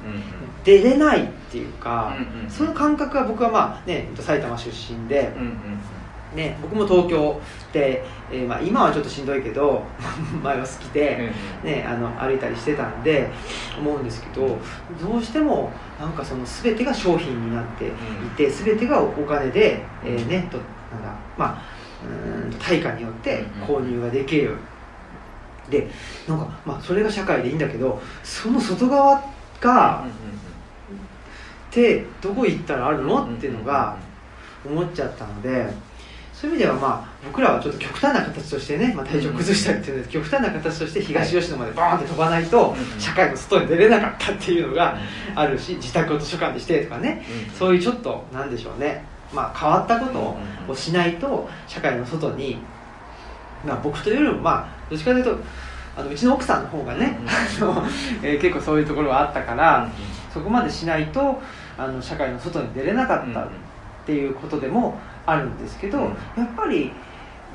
出れないっていうか、うんうんその感覚は僕はまあね埼玉出身で、うんうんね、僕も東京で、えーまあ、今はちょっとしんどいけど 前は好きで、ね、あの歩いたりしてたんで思うんですけどどうしてもなんかその全てが商品になっていて全てがお金で、えーねとなんだまあうーんと対価によって購入ができる。でなんかまあそれが社会でいいんだけどその外側がってどこ行ったらあるの？っていうのが思っちゃったのでそういう意味ではまあ僕らはちょっと極端な形としてね、まあ、体調崩したりっていうので極端な形として東吉野までバーンって飛ばないとうん社会の外に出れなかったっていうのがあるし自宅を図書館にしてとかね。うん。そういうちょっとなんでしょうね。まあ変わったことをしないと社会の外にまあ僕というよりもまあどっちかというとあのうちの奥さんの方がね、あのえー結構そういうところはあったから、そこまでしないとあの社会の外に出れなかったっていうことでもあるんですけど、うん。やっぱり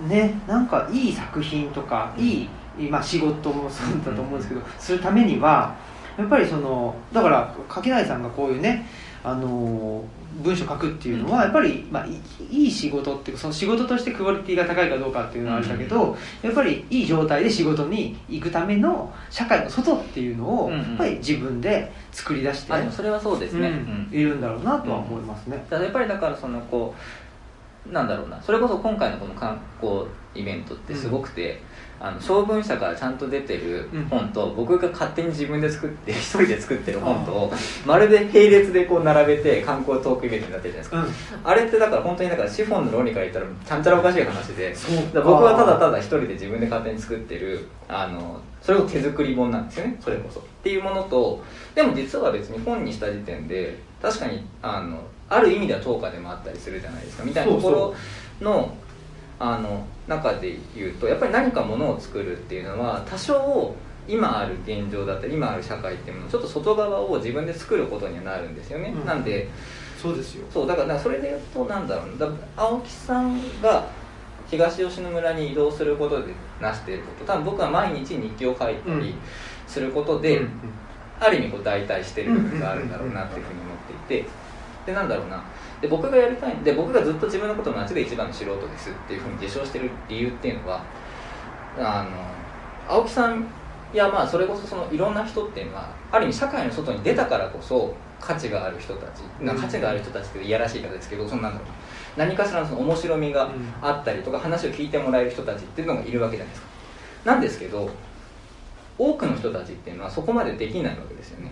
ねなんかいい作品とか、うん。いい、まあ、仕事もそうだと思うんですけど、するためにはやっぱりそのだから垣内さんがこういうねあの文章書くっていうのはやっぱり、まあ、いいい仕事っていうかその仕事としてクオリティが高いかどうかっていうのはあれだけど、やっぱりいい状態で仕事に行くための社会の外っていうのをうんうん。やっぱり自分で作り出してあでもそれはそうですね、うんうん。いるんだろうなとは思いますね。だからやっぱりだからそのこうなんだろうな。それこそ今回のこの観光イベントってすごくて、あの小文社からちゃんと出てる本と、僕が勝手に自分で作って一人で作ってる本とをまるで並列でこう並べて観光トークイベントになってるじゃないですか、うん。あれってだから本当にだから資本の論理から言ったらちゃんちゃらおかしい話で。僕はただただ一人で自分で勝手に作ってるあのそれを手作り本なんですよね。それこそ。っていうものとでも実は別に本にした時点で確かにあのある意味では等価でもあったりするじゃないですか。みたいなところのあの中で言うとやっぱり何かものを作るっていうのは多少今ある現状だったり今ある社会っていうものちょっと外側を自分で作ることにはなるんですよね、うん。なんでそうですよ。そうだからそれで言うとなんだろうな。だ青木さんが東吉野村に移動することでなしていること。多分僕は毎日日記を書いたりすることで、うん。ある意味こう代替してる部分があるんだろうなっていうふうに思っていてでなんだろうな。で僕がやりたいで僕がずっと自分のことを街で一番の素人ですっていうふうに自称してる理由っていうのはあの青木さんやまあそれこそそのいろんな人っていうのはある意味社会の外に出たからこそ価値がある人たち、な価値がある人たちっていやらしい方ですけどそのなんだろうな何かしらのその面白みがあったりとか話を聞いてもらえる人たちっていうのがいるわけじゃないですか。なんですけど多くの人たちっていうのはそこまでできないわけですよね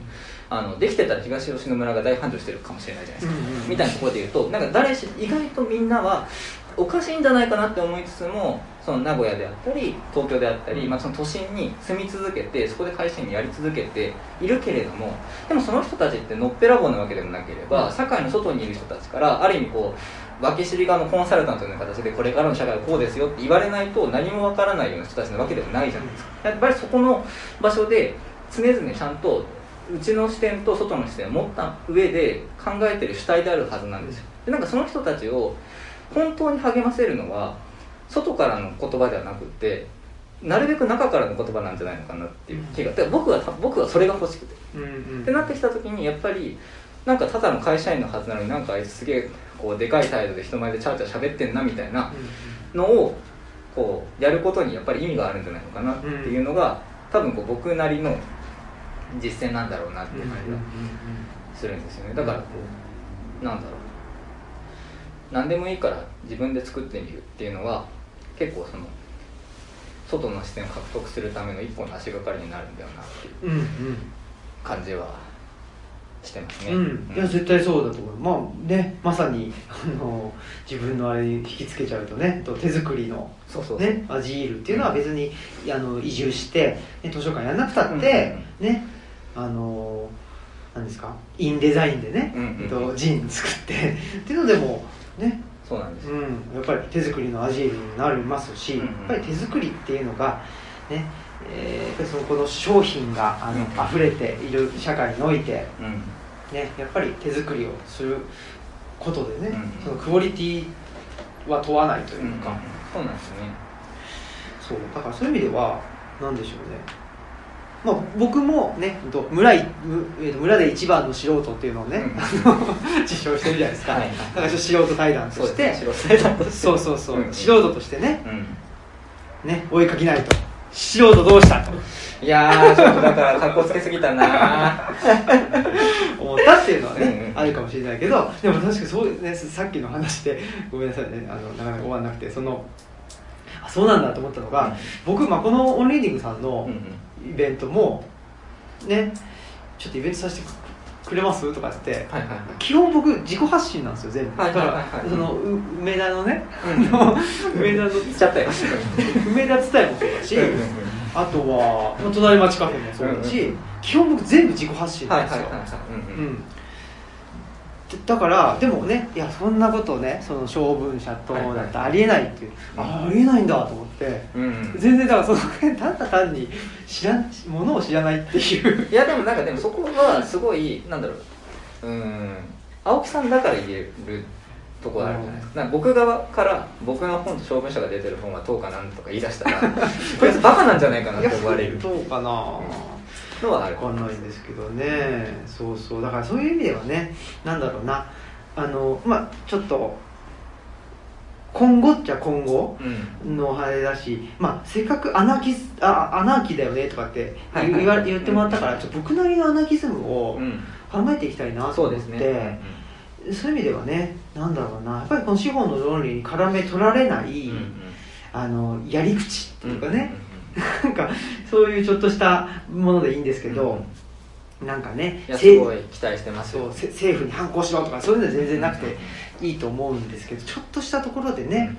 あのできてたら東吉野村が大繁盛してるかもしれないじゃないですか、みたいなところで言うとなんか誰し意外とみんなはおかしいんじゃないかなって思いつつもその名古屋であったり東京であったり、まあ、その都心に住み続けてそこで会社員やり続けているけれどもでもその人たちってのっぺらぼうなわけでもなければ社会の外にいる人たちからある意味こう分け知り側のコンサルタントのような形でこれからの社会はこうですよって言われないと何もわからないような人たちなわけでもないじゃないですか。やっぱりそこの場所で常々ちゃんと内の視点と外の視点を持った上で考えてる主体であるはずなんですよ。でなんかその人たちを本当に励ませるのは外からの言葉ではなくてなるべく中からの言葉なんじゃないのかなっていう気がで僕は僕はそれが欲しくて。うんうんってなってきた時にやっぱりなんかただの会社員のはずなのになんかあいつすげえこうでかい態度で人前でチャーチャー喋ってんなみたいなのをこうやることにやっぱり意味があるんじゃないのかなっていうのが多分こう僕なりの実践なんだろうなっていう感じがするんですよね。だからこうなんだろう。何でもいいから自分で作ってみるっていうのは結構その外の視点を獲得するための一本の足がかりになるんだよなっていううんうん。感じはしてますね、うん、いや絶対そうだと思う。まあねまさにあの自分のあれに引きつけちゃうとねと手作りのそうそうねアジールっていうのは別に、あの移住して、ね、図書館やんなくたって、ねあのなんですか？インデザインでね、うんうんうん。えっと、ジン作って。っていうのでもね。そうなんですよ、うん、やっぱり手作りのアジールになりますし、うんうん。やっぱり手作りっていうのがねえーやっぱりそのこの商品があの、うん溢れている社会において、うん。ね、やっぱり手作りをすることでね、うんそのクオリティは問わないというか、そうなんですよね。そう。だからそういう意味では何でしょうねまあ、僕もね村いむえーと村で一番の素人っていうのをね、うん。自称してるじゃないですか、はいはいだから素人対談として。ね。そうそうそう、うん素人としてね。うん。ね追いかけないと。素人どうしたと。いやーちょっとだから格好つけすぎたな思ったっていうのはね、うんうん。あるかもしれないけどでも確かにそうね。さっきの話でごめんなさいね。あのなかなか終わらなくてそのあそうなんだと思ったのが、僕、まあ、このオンリーディングさんのうんうんイベントもねちょっとイベントさせてくれます？とかってはいはいはい。基本僕自己発信なんですよ全部、はいはいはいはい。だからそのう梅田のね、うん。梅田の言っちゃったよ梅田伝えもそうだし、あとはまあ隣町カフェもそうだし、うんうん基本僕全部自己発信はないんですよ、はいはいはい。うんうん。うんだからでもねいやそんなことねその小文社とだってありえないっていう、あありえないんだと思ってうんうん。全然だからその辺ただ単に知らんものを知らないっていう。いやでもなんかでもそこはすごいなんだろう。うーん青木さんだから言えるところあるじゃないですか。なんか僕側から僕の本と小文社が出てる本はどうかなんとか言い出したらこいつバカなんじゃないかなって思われる。どうかなのはあるわかんないんですけどね。そうそう。だからそういう意味ではねなんだろうな。あのまあちょっと今後っちゃ今後うん。のあれだし、まあ、せっかくアナキスあアナーキーだよねとかってはいはい。言ってもらったから、ちょっと僕なりのアナキズムをうん。考えていきたいなと思って、そうですね。そういう意味ではねなんだろうな。やっぱりこの資本の論理に絡め取られない、あのやり口ってうんいうかね、なんかそういうちょっとしたものでいいんですけど、なんかねすごい期待してます政府に反抗しろとかそういうのは全然なくていいと思うんですけどちょっとしたところでね、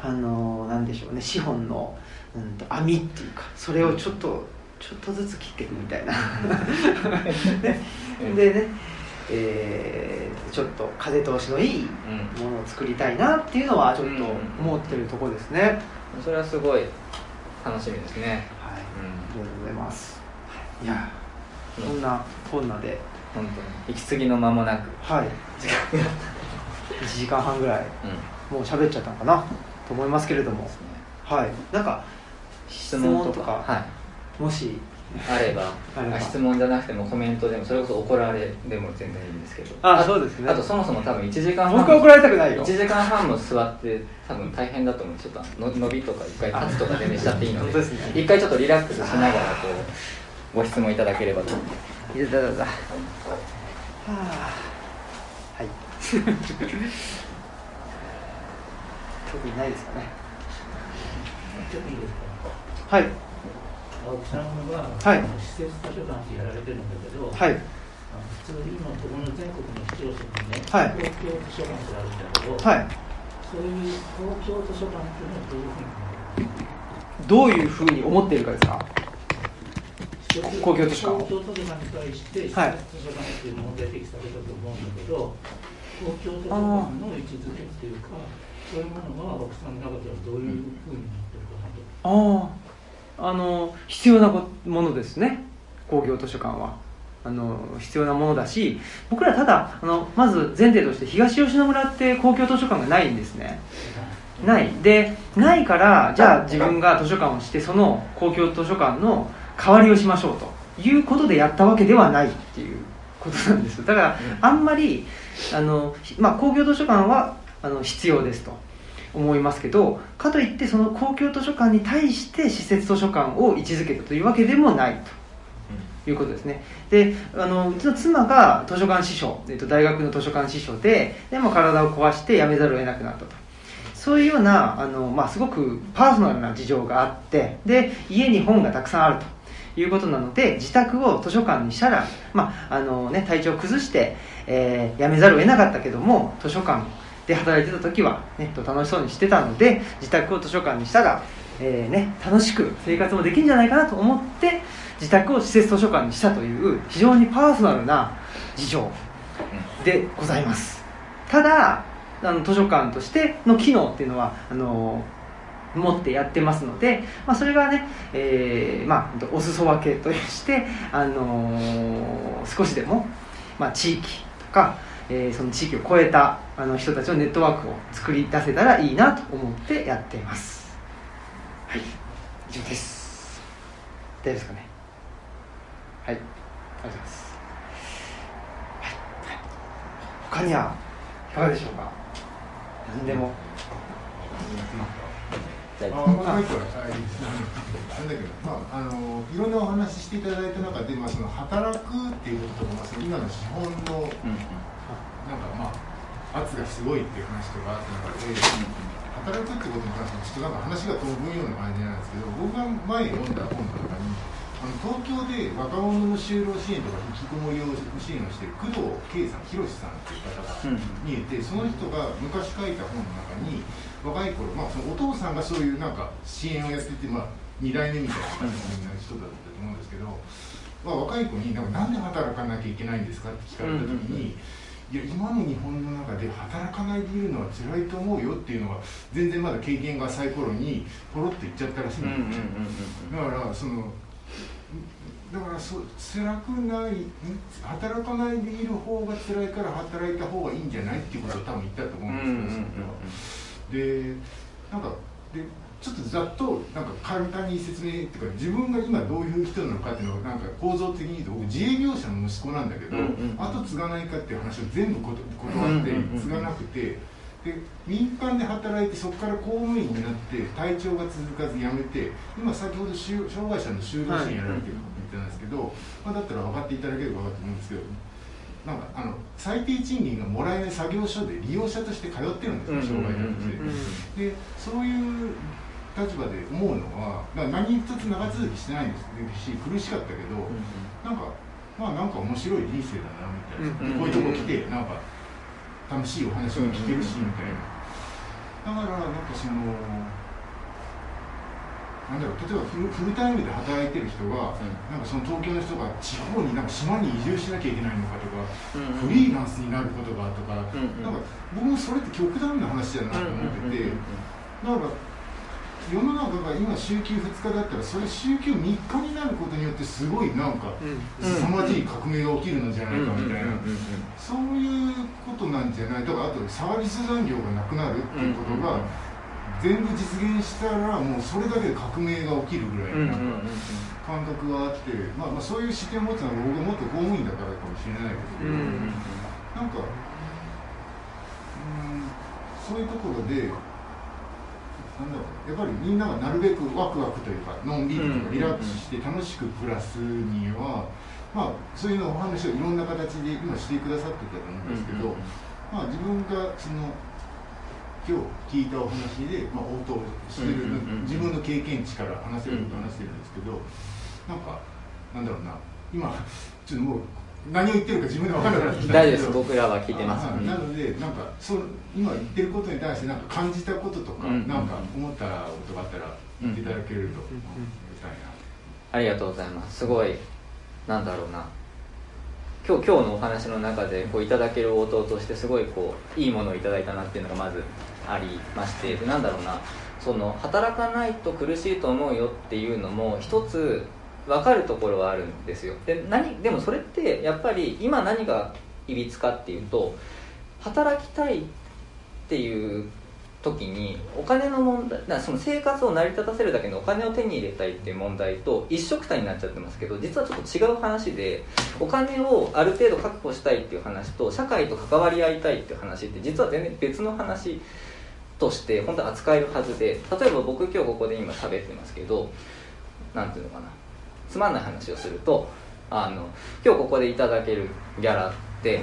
あのなんでしょうね資本の、うん、と網っていうかそれをちょっとちょっとずつ切っていくみたいな。ね。でね、えーちょっと風通しのいいうん。ものを作りたいなっていうのはちょっと思ってるところですね、はいそれはすごい楽しみですね。あうりがとうございます。い。やうんこんなこんなで。本当に。息継ぎの間もなく。はい。時間が1時間半ぐらい。うん。もう喋っちゃったのかな？と思いますけれども。はい。なんか。質問とかはい。もしあればあれば。あ質問じゃなくてもコメントでもそれこそ怒られでも全然いいんですけど。あそうですね。あとそもそも多分1時間半僕は怒られたくないよ。1時間半も座って多分大変だと思う。ちょっとの伸びとか一回立つとか全然しちゃっていいので。本当ですね。一回ちょっとリラックスしながらこうご質問いただければと。いやだだだ。はあ。はい。特にないですかね。はい青木さんは、はい。施設図書館ってやられてるんだけど、はい。あの普通今ここの全国の市町村にね、はい。公共図書館ってあるんだけど、はい。そういう公共図書館っていうのはどういうふうに？どういうふうに思っているかですか？公共図書館を。公共図書館に対して施設図書はい館っていうのも出てきたけどと思うんだけど、公共図書館の位置づけっていうか、そういうものが青木さんの中ではどういうふうになってるかなと。あああの必要なものですね。工業図書館は。あの必要なものだし僕らただあのまず前提として東吉野村って公共図書館がないんですね。ない。でないからじゃあ自分が図書館をしてその公共図書館の代わりをしましょうと。いうことでやったわけではないっていうことなんです。だからあんまりあの、まあ、公共図書館はあの必要ですと。思いますけどかといってその公共図書館に対して施設図書館を位置づけたというわけでもないということですね。であのうちの妻が図書館司書、えっと、大学の図書館司書ででも体を壊して辞めざるを得なくなったと。そういうようなあの、まあ、すごくパーソナルな事情があってで家に本がたくさんあると。いうことなので自宅を図書館にしたら、まああのね、体調を崩して、えー辞めざるを得なかったけども図書館で働いてた時は、ね、と楽しそうにしてたので自宅を図書館にしたら、えーね、楽しく生活もできるんじゃないかなと思って自宅を施設図書館にしたという非常にパーソナルな事情でございます。ただあの図書館としての機能っていうのはあの持ってやってますので、まあ、それがね、えーまあ、お裾分けとして、あのー少しでも、まあ、地域とか、えーその地域を超えたあの人たちのネットワークを作り出せたらいいなと思ってやっています。はい。以上です。大丈夫ですかね？はい。ありがとうございます、はい。はい、他にはいかがでしょうか？何でも。ああ。もうなんだけど、まあ、あのいろんなお話ししていただいた中で、まあ、その働くっていうこととか、まあ、その今の資本のうんなんかまあ圧がすごいっていう話とかあった中で、働くってことに関してもちょっとなんか話が飛ぶような感じなんですけど僕が前読んだ本の中にあの東京で若者の就労支援とか引きこもりを支援をしている工藤圭さん、博さんっていう方が見えて、その人が昔書いた本の中に、若い頃、まあ、そのお父さんがそういうなんか支援をやってて、まあ、2代目みたいな人だったと思うんですけど、まあ、若い子になんかなんで働かなきゃいけないんですかって聞かれた時に、いや今の日本の中で働かないでいるのは辛いと思うよっていうのは全然まだ経験が浅い頃にポロッと言っちゃったらしいんですよ、だからそのだからそ辛くない働かないでいる方が辛いから働いた方がいいんじゃないっていうことを多分言ったと思うんですけど、でなんかでちょっとざっとなんか簡単に説明っていうか自分が今どういう人なのかっていうのをなんか構造的に言うと僕自営業者の息子なんだけど、うんうん後継がないかっていう話を全部断って継がなくて。で民間で働いてそこから公務員になって体調が続かず辞めて今先ほど就障害者の就労支援やられてるって言ったんですけど、まあ、だったら分かっていただければ分かると思うんですけどなんかあの最低賃金がもらえない作業所で利用者として通ってるんですよ障害者として。でそういう立場で思うのは何一つ長続きしてないんです。し苦しかったけど、なんかまあなんか面白い人生だなみたいな、うんこういうとこ来てなんか楽しいお話も聞けるしみたいな、だからなんかそのなんだろう例えばフルフルタイムで働いてる人が、なんかその東京の人が地方になんか島に移住しなきゃいけないのかとか、フリーランスになることがとか、なんか僕もそれって極端な話だなと思ってて、なんか世の中が今週休2日だったらそれ週休3日になることによってすごいなんか凄まじい革命が起きるのじゃないかみたいな。そういうことなんじゃない。とかあとサービス残業がなくなるっていうことが全部実現したらもうそれだけで革命が起きるぐらいのなんか感覚があって、まあ、まあそういう視点を持つのは僕がもっと公務員だからかもしれないですけど、なんかうんそういうところで。なんだろう。やっぱりみんながなるべくワクワクというかのんびりとかリラックスして楽しく暮らすには、まあ、そういうのお話をいろんな形で今してくださってたと思うんですけど、まあ、自分がその今日聞いたお話で、まあ、応答してる、自分の経験値から話せることを話してるんですけど、なんかなんだろうな。今ちょっともう何を言ってるか自分で分からなくなってきた。んですけどです。僕らは聞いてます、あなのでなんかそう今言ってることに対してなんか感じたこととか、うん。なんか思ったことがあったら言っていただけると思いたいな、ありがとうございます。すごいなんだろうな。今日今日のお話の中でこういただける応答としてすごいこういいものをいただいたなっていうのがまずありましてでなんだろうな。その働かないと苦しいと思うよっていうのも一つ分かるところはあるんですよ。で何でもそれってやっぱり今何がいびつかっていうと働きたいっていう時にお金の問題だその生活を成り立たせるだけのお金を手に入れたいっていう問題と一緒くたになっちゃってますけど実はちょっと違う話でお金をある程度確保したいっていう話と社会と関わり合いたいっていう話って実は全然別の話として本当扱えるはずで例えば僕今日ここで今喋ってますけどなんていうのかな。つまんない話をするとあの今日ここでいただけるギャラって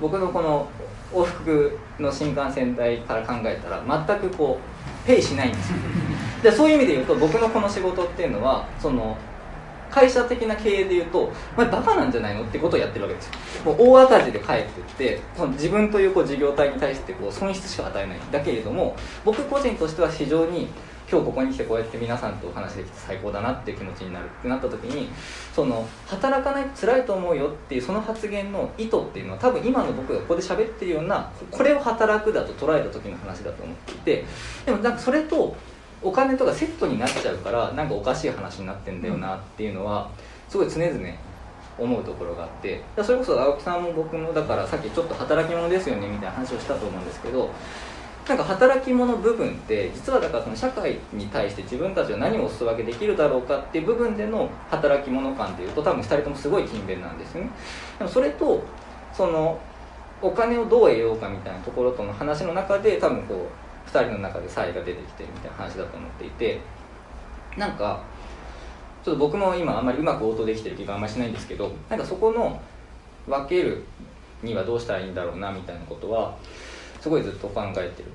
僕のこの往復の新幹線代から考えたら全くこうペイしないんですよでそういう意味で言うと僕のこの仕事っていうのはその会社的な経営で言うと「お前バカなんじゃないの?」ってことをやってるわけですよもう大赤字で帰ってってその自分というこう事業体に対してこう損失しか与えないだけれども僕個人としては非常に今日ここに来てこうやって皆さんとお話できて最高だなっていう気持ちになるってなった時にその働かないと辛いと思うよっていうその発言の意図っていうのは多分今の僕がここで喋ってるようなこれを働くだと捉えた時の話だと思っていてでもなんかそれとお金とかセットになっちゃうからなんかおかしい話になってんだよなっていうのはすごい常々思うところがあって。それこそ青木さんも僕もだからさっきちょっと働き者ですよねみたいな話をしたと思うんですけどなんか働き者部分って実はだからその社会に対して自分たちは何をお裾分けできるだろうかっていう部分での働き者感でいうと多分2人ともすごい勤勉なんですよね。でもそれとそのお金をどう得ようかみたいなところとの話の中で多分こう2人の中で差異が出てきてるみたいな話だと思っていてなんかちょっと僕も今あんまりうまく応答できてる気があんまりしないんですけどなんかそこの分けるにはどうしたらいいんだろうなみたいなことはすごいずっと考えてる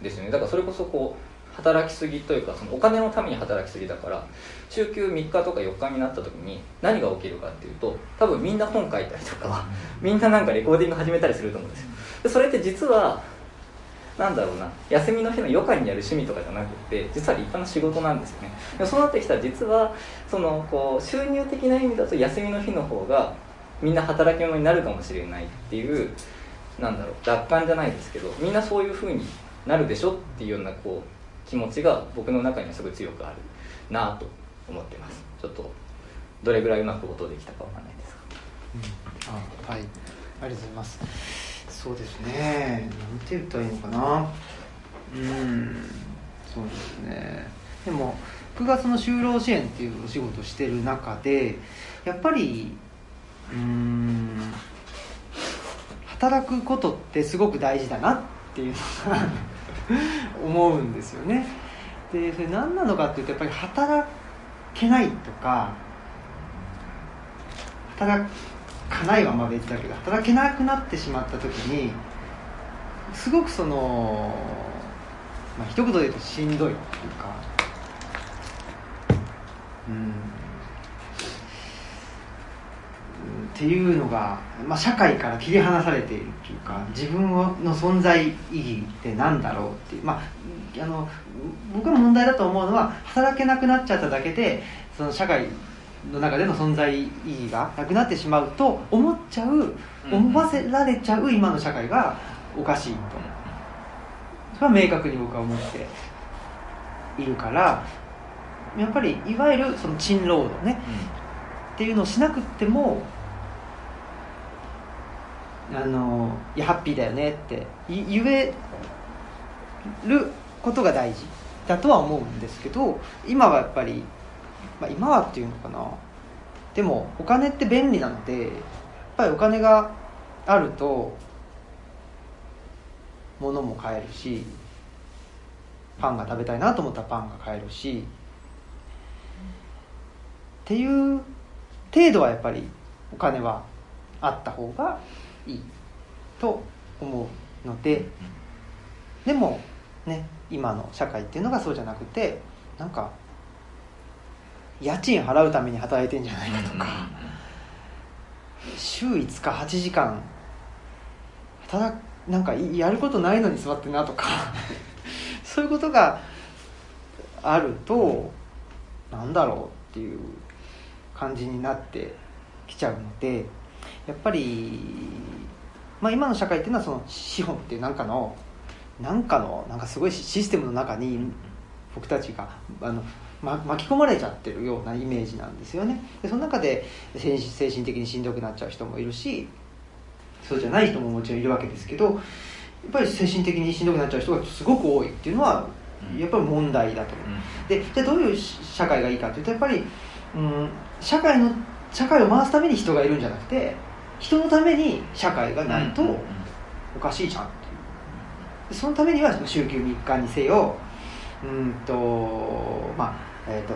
んですよね。だからそれこそこう働きすぎというかそのお金のために働きすぎだから週休3日とか4日になった時に何が起きるかっていうと多分みんな本書いたりとか みんななんかレコーディング始めたりすると思うんですよ。でそれって実はなんだろうな休みの日の余暇にやる趣味とかじゃなくて実は立派な仕事なんですよね。でそうなってきたら実はそのこう収入的な意味だと休みの日の方がみんな働き者になるかもしれないっていうなんだろう楽観じゃないですけどみんなそういうふうになるでしょっていうようなこう気持ちが僕の中にはすごい強くあるなと思ってます。ちょっとどれぐらいうまく音できたかわかんないですが、あはい。ありがとうございます。そうですね。なんて言ったらいいのかな。うん。そうですね。でも9月の就労支援っていうお仕事をしてる中でやっぱりうん。働くことってすごく大事だなっていうのが 思うんですよね。でそれ何なのかっていうとやっぱり働けないとか働かないはまあ別だけど働けなくなってしまった時にすごくその、まあ一言で言うとしんどいっていうかうん。っていうのが、まあ、社会から切り離されているっていうか自分の存在意義って何だろうっていう、まあ、あの僕が問題だと思うのは働けなくなっちゃっただけでその社会の中での存在意義がなくなってしまうと思っちゃう思わせられちゃう今の社会がおかしいと。それは明確に僕は思っているからやっぱりいわゆるその賃労働ね。っていうのをしなくってもあのいやハッピーだよねって言えることが大事だとは思うんですけど今はやっぱり、まあ、今はっていうのかな。でもお金って便利なのでやっぱりお金があると物も買えるしパンが食べたいなと思ったらパンが買えるしっていう程度はやっぱりお金はあった方がいいと思うのででもね今の社会っていうのがそうじゃなくてなんか家賃払うために働いてんじゃないかとか週5日8時間働なんかやることないのに座ってなとか そういうことがあるとなんだろうっていう感じになってきちゃうのでやっぱり、まあ、今の社会っていうのはその資本っていうなんかのなんかのなんかすごいシステムの中に僕たちがあの、ま、巻き込まれちゃってるようなイメージなんですよね。でその中で精精神的にしんどくなっちゃう人もいるしそうじゃない人ももちろんいるわけですけどやっぱり精神的にしんどくなっちゃう人がすごく多いっていうのはやっぱり問題だと思う。でじゃあどういう社会がいいかというとやっぱり、うん、社会の社会を回すために人がいるんじゃなくて人のために社会がないとおかしいじゃんっていう。でそのためには週休3日にせようんとまあえーと、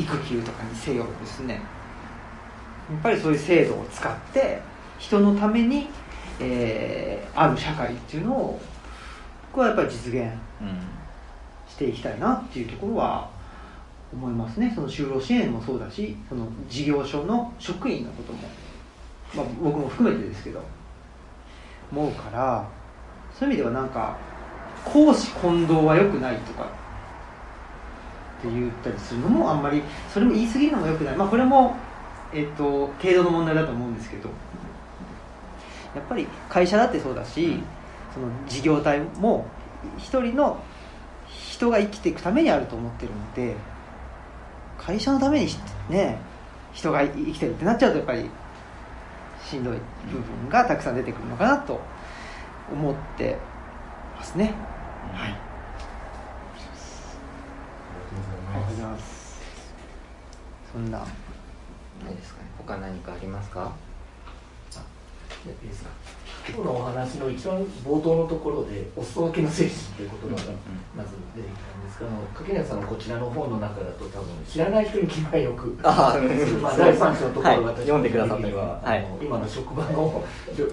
育休とかにせよですね。やっぱりそういう制度を使って人のために、えー、ある社会っていうのを僕はやっぱり実現していきたいなっていうところは思いますね。その就労支援もそうだしその事業所の職員のことも、まあ、僕も含めてですけど思うからそういう意味ではなんか公私混同は良くないとかって言ったりするのもあんまりそれも言い過ぎるのも良くない。まあこれも、えっと、程度の問題だと思うんですけどやっぱり会社だってそうだし、その事業体も一人の人が生きていくためにあると思ってるので会社のためにね人が生きてるってなっちゃうとやっぱりしんどい部分がたくさん出てくるのかなと思ってますね。はい。ありがとうございます。そんな。何ですかね他何かありますか？いいですか今日のお話の一番冒頭のところでお裾分けの精神という言葉がまず出てきたんですがあの柿内さんのこちらの本の中だと多分知らない人に気前よく。ああまあ、第三章のところがはい読んでくださった。りはあの今の職場の状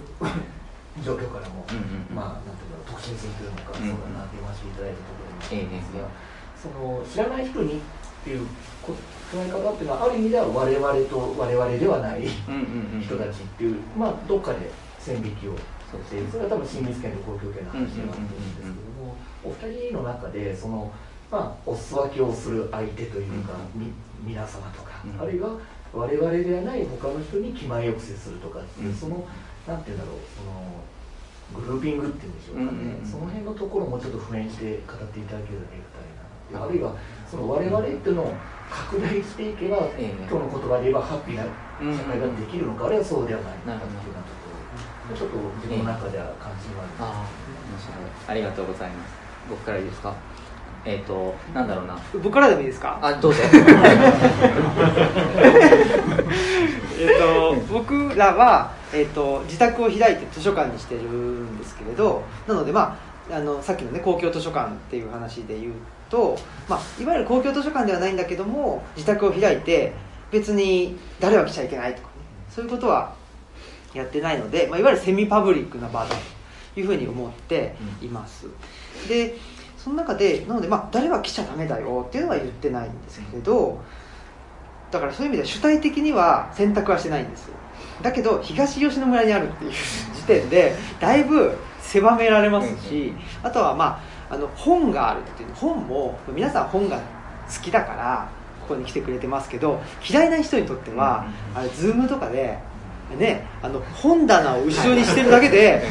状況からも、うんうんうん。まあなんていうの特進するというのか、そうだなって読ませていただいたところなんですが、その知らない人にっていうこ捉え方っていうのはある意味では我々と我々ではない人たちっていう、まあどっかで線引きをしている。それは多分親密権と公共権の話になってるんですけども、お二人の中でそのまあお裾分けをする相手というか、み皆様とか、うん。あるいは我々ではない他の人に気前よく接するとかっていう、うん。そのなんていうんだろうそのグルーピングっていうんでしょうかね、その辺のところもちょっと普遍して語っていただけるとありがたいなあるいはその我々っていうのを拡大していけば、ええ今日の言葉で言えばハッピーな社会ができるのか、あるいはそうではないのかっていうようなところちょっと自分の中では関心がある、ありがとうございます。僕からいいですか？えっ、となんだろうな。僕からでもいいですか？あどうぞ。えっと僕らは、えっと自宅を開いて図書館にしてるんですけれどなのでまああのさっきのね公共図書館っていう話で言うと、まあ、いわゆる公共図書館ではないんだけども自宅を開いて別に誰は来ちゃいけないとかねそういうことはやってないので、まあ、いわゆるセミパブリックな場だというふうに思っています、でその中でなのでまあ誰は来ちゃダメだよっていうのは言ってないんですけれどだからそういう意味では主体的には選択はしてないんですだけど東吉野村にあるっていう時点でだいぶ狭められますしあとはまああの本があるっていう本も皆さん本が好きだからここに来てくれてますけど嫌いな人にとってはあれ Zoom とかでね、あの本棚を後ろにしてるだけで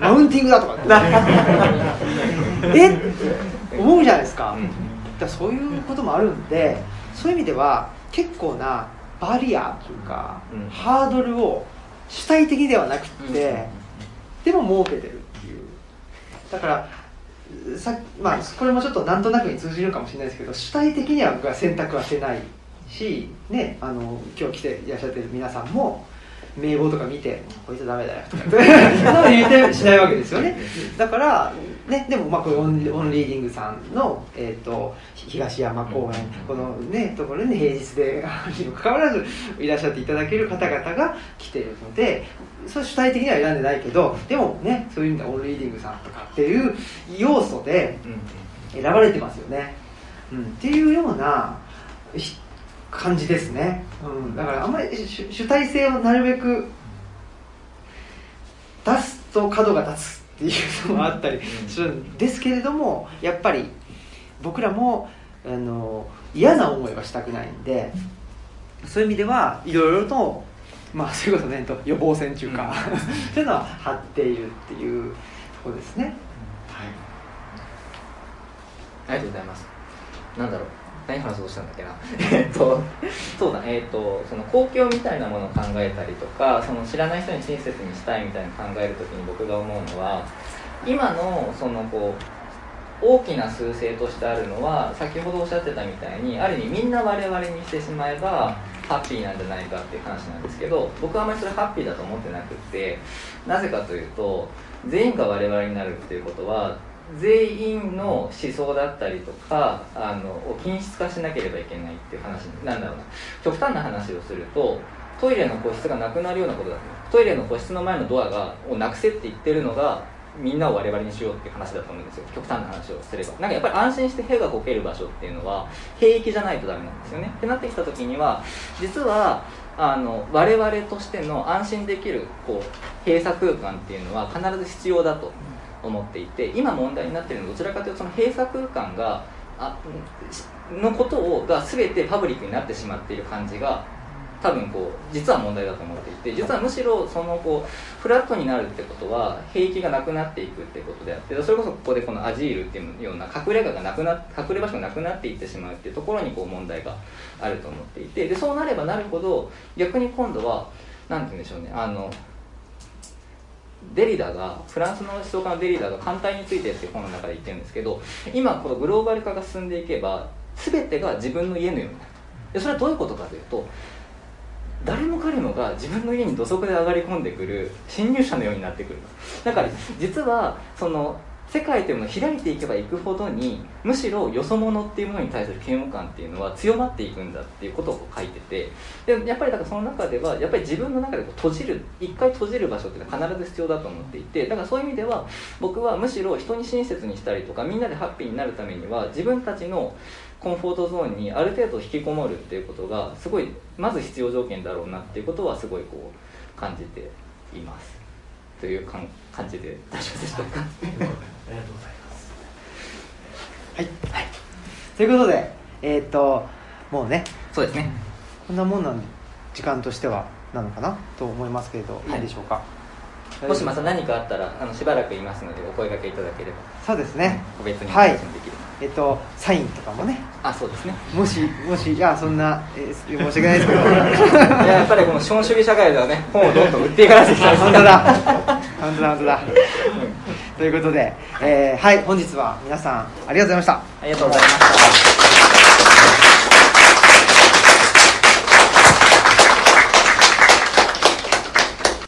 マウンティングだとか え？思うじゃないですか,、うん。だそういうこともあるんでそういう意味では結構なバリアというか、うん。ハードルを主体的ではなくって、でも設けてるっていう。だからさまあこれもちょっとなんとなくに通じるかもしれないですけど主体的には僕は選択はしてないしねあの今日来ていらっしゃってる皆さんも名簿とか見て「こいつダメだよ」とか。言ってしないわけですよね。だからねでもまあこれ ON READING さんの、えー、と東山公園このねところに平日でにもかかわらずいらっしゃっていただける方々が来てるのでそれ主体的には選んでないけどでもねそういう意味では ON READING さんとかっていう要素で選ばれてますよね、うん、っていうようなひ感じですね、うん、だからあんまり主主体性をなるべく出すと角が立つっていうのもあったりするんですけれどもやっぱり僕らもあの嫌な思いはしたくないんでそういう意味ではいろいろとまあそういうことねと予防線中か、そういうのは張っているっていうところですね。ありがとうございます。なんだろう。何話そうしたんだっけな。えっと、そうだ、えっと、その公共みたいなものを考えたりとか、その知らない人に親切にしたいみたいな考えるときに僕が思うのは、今のそのこう、大きな数勢としてあるのは、先ほどおっしゃってたみたいに、ある意味みんな我々にしてしまえば、ハッピーなんじゃないかっていう話なんですけど、僕はあんまりそれハッピーだと思ってなくって、なぜかというと、全員が我々になるっていうことは、全員の思想だったりとかあのを均質化しなければいけないっていう話なんだろうな。極端な話をするとトイレの個室がなくなるようなことだとトイレの個室の前のドアがをなくせって言ってるのがみんなを我々にしようっていう話だと思うんですよ。極端な話をすれば。なんかやっぱり安心して屁がこける場所っていうのは平気じゃないとダメなんですよね。ってなってきた時には実はあの我々としての安心できるこう閉鎖空間っていうのは必ず必要だと。思っていて今問題になっているのはどちらかというとその閉鎖空間があのことをが全てパブリックになってしまっている感じが多分こう実は問題だと思っていて実はむしろそのこうフラットになるってことは兵器がなくなっていくってことであってそれこそここでこのアジールっていうような隠れ家がなくな隠れ場所がなくなっていってしまうっていうところにこう問題があると思っていてでそうなればなるほど逆に今度は何て言うんでしょうねあのデリダがフランスの思想家のデリダが艦隊についてっていう本の中で言ってるんですけど今このグローバル化が進んでいけば全てが自分の家のようになる。でそれはどういうことかというと誰も彼もが自分の家に土足で上がり込んでくる侵入者のようになってくる。だから実はその世界というものを開いていけばいくほどにむしろよそ者っていうものに対する嫌悪感っていうのは強まっていくんだっていうことを書いててでやっぱりだからその中ではやっぱり自分の中でこう閉じる一回閉じる場所っていうのは必ず必要だと思っていてだからそういう意味では僕はむしろ人に親切にしたりとかみんなでハッピーになるためには自分たちのコンフォートゾーンにある程度引きこもるっていうことがすごいまず必要条件だろうなっていうことはすごいこう感じています。という感じで大丈夫でしたか？ありがとうございます。はい、ということでえーっともうね。そうですね。こんなもんなの時間としてはなのかなと思いますけれど、い、いでしょうか？もしまた何かあったらあのしばらくいますのでお声掛けいただければ。そうですね個別におはい。話もできる、えっとサインとかもね。あそうですね。もしもしいやそんな、えー申し訳ないですけど。いややっぱりこの資本主義社会ではね本をどんどん売っていかないといけないです本当だ。本当だ本当だということで、えーはい本日は皆さんありがとうございました。ありがとうございました。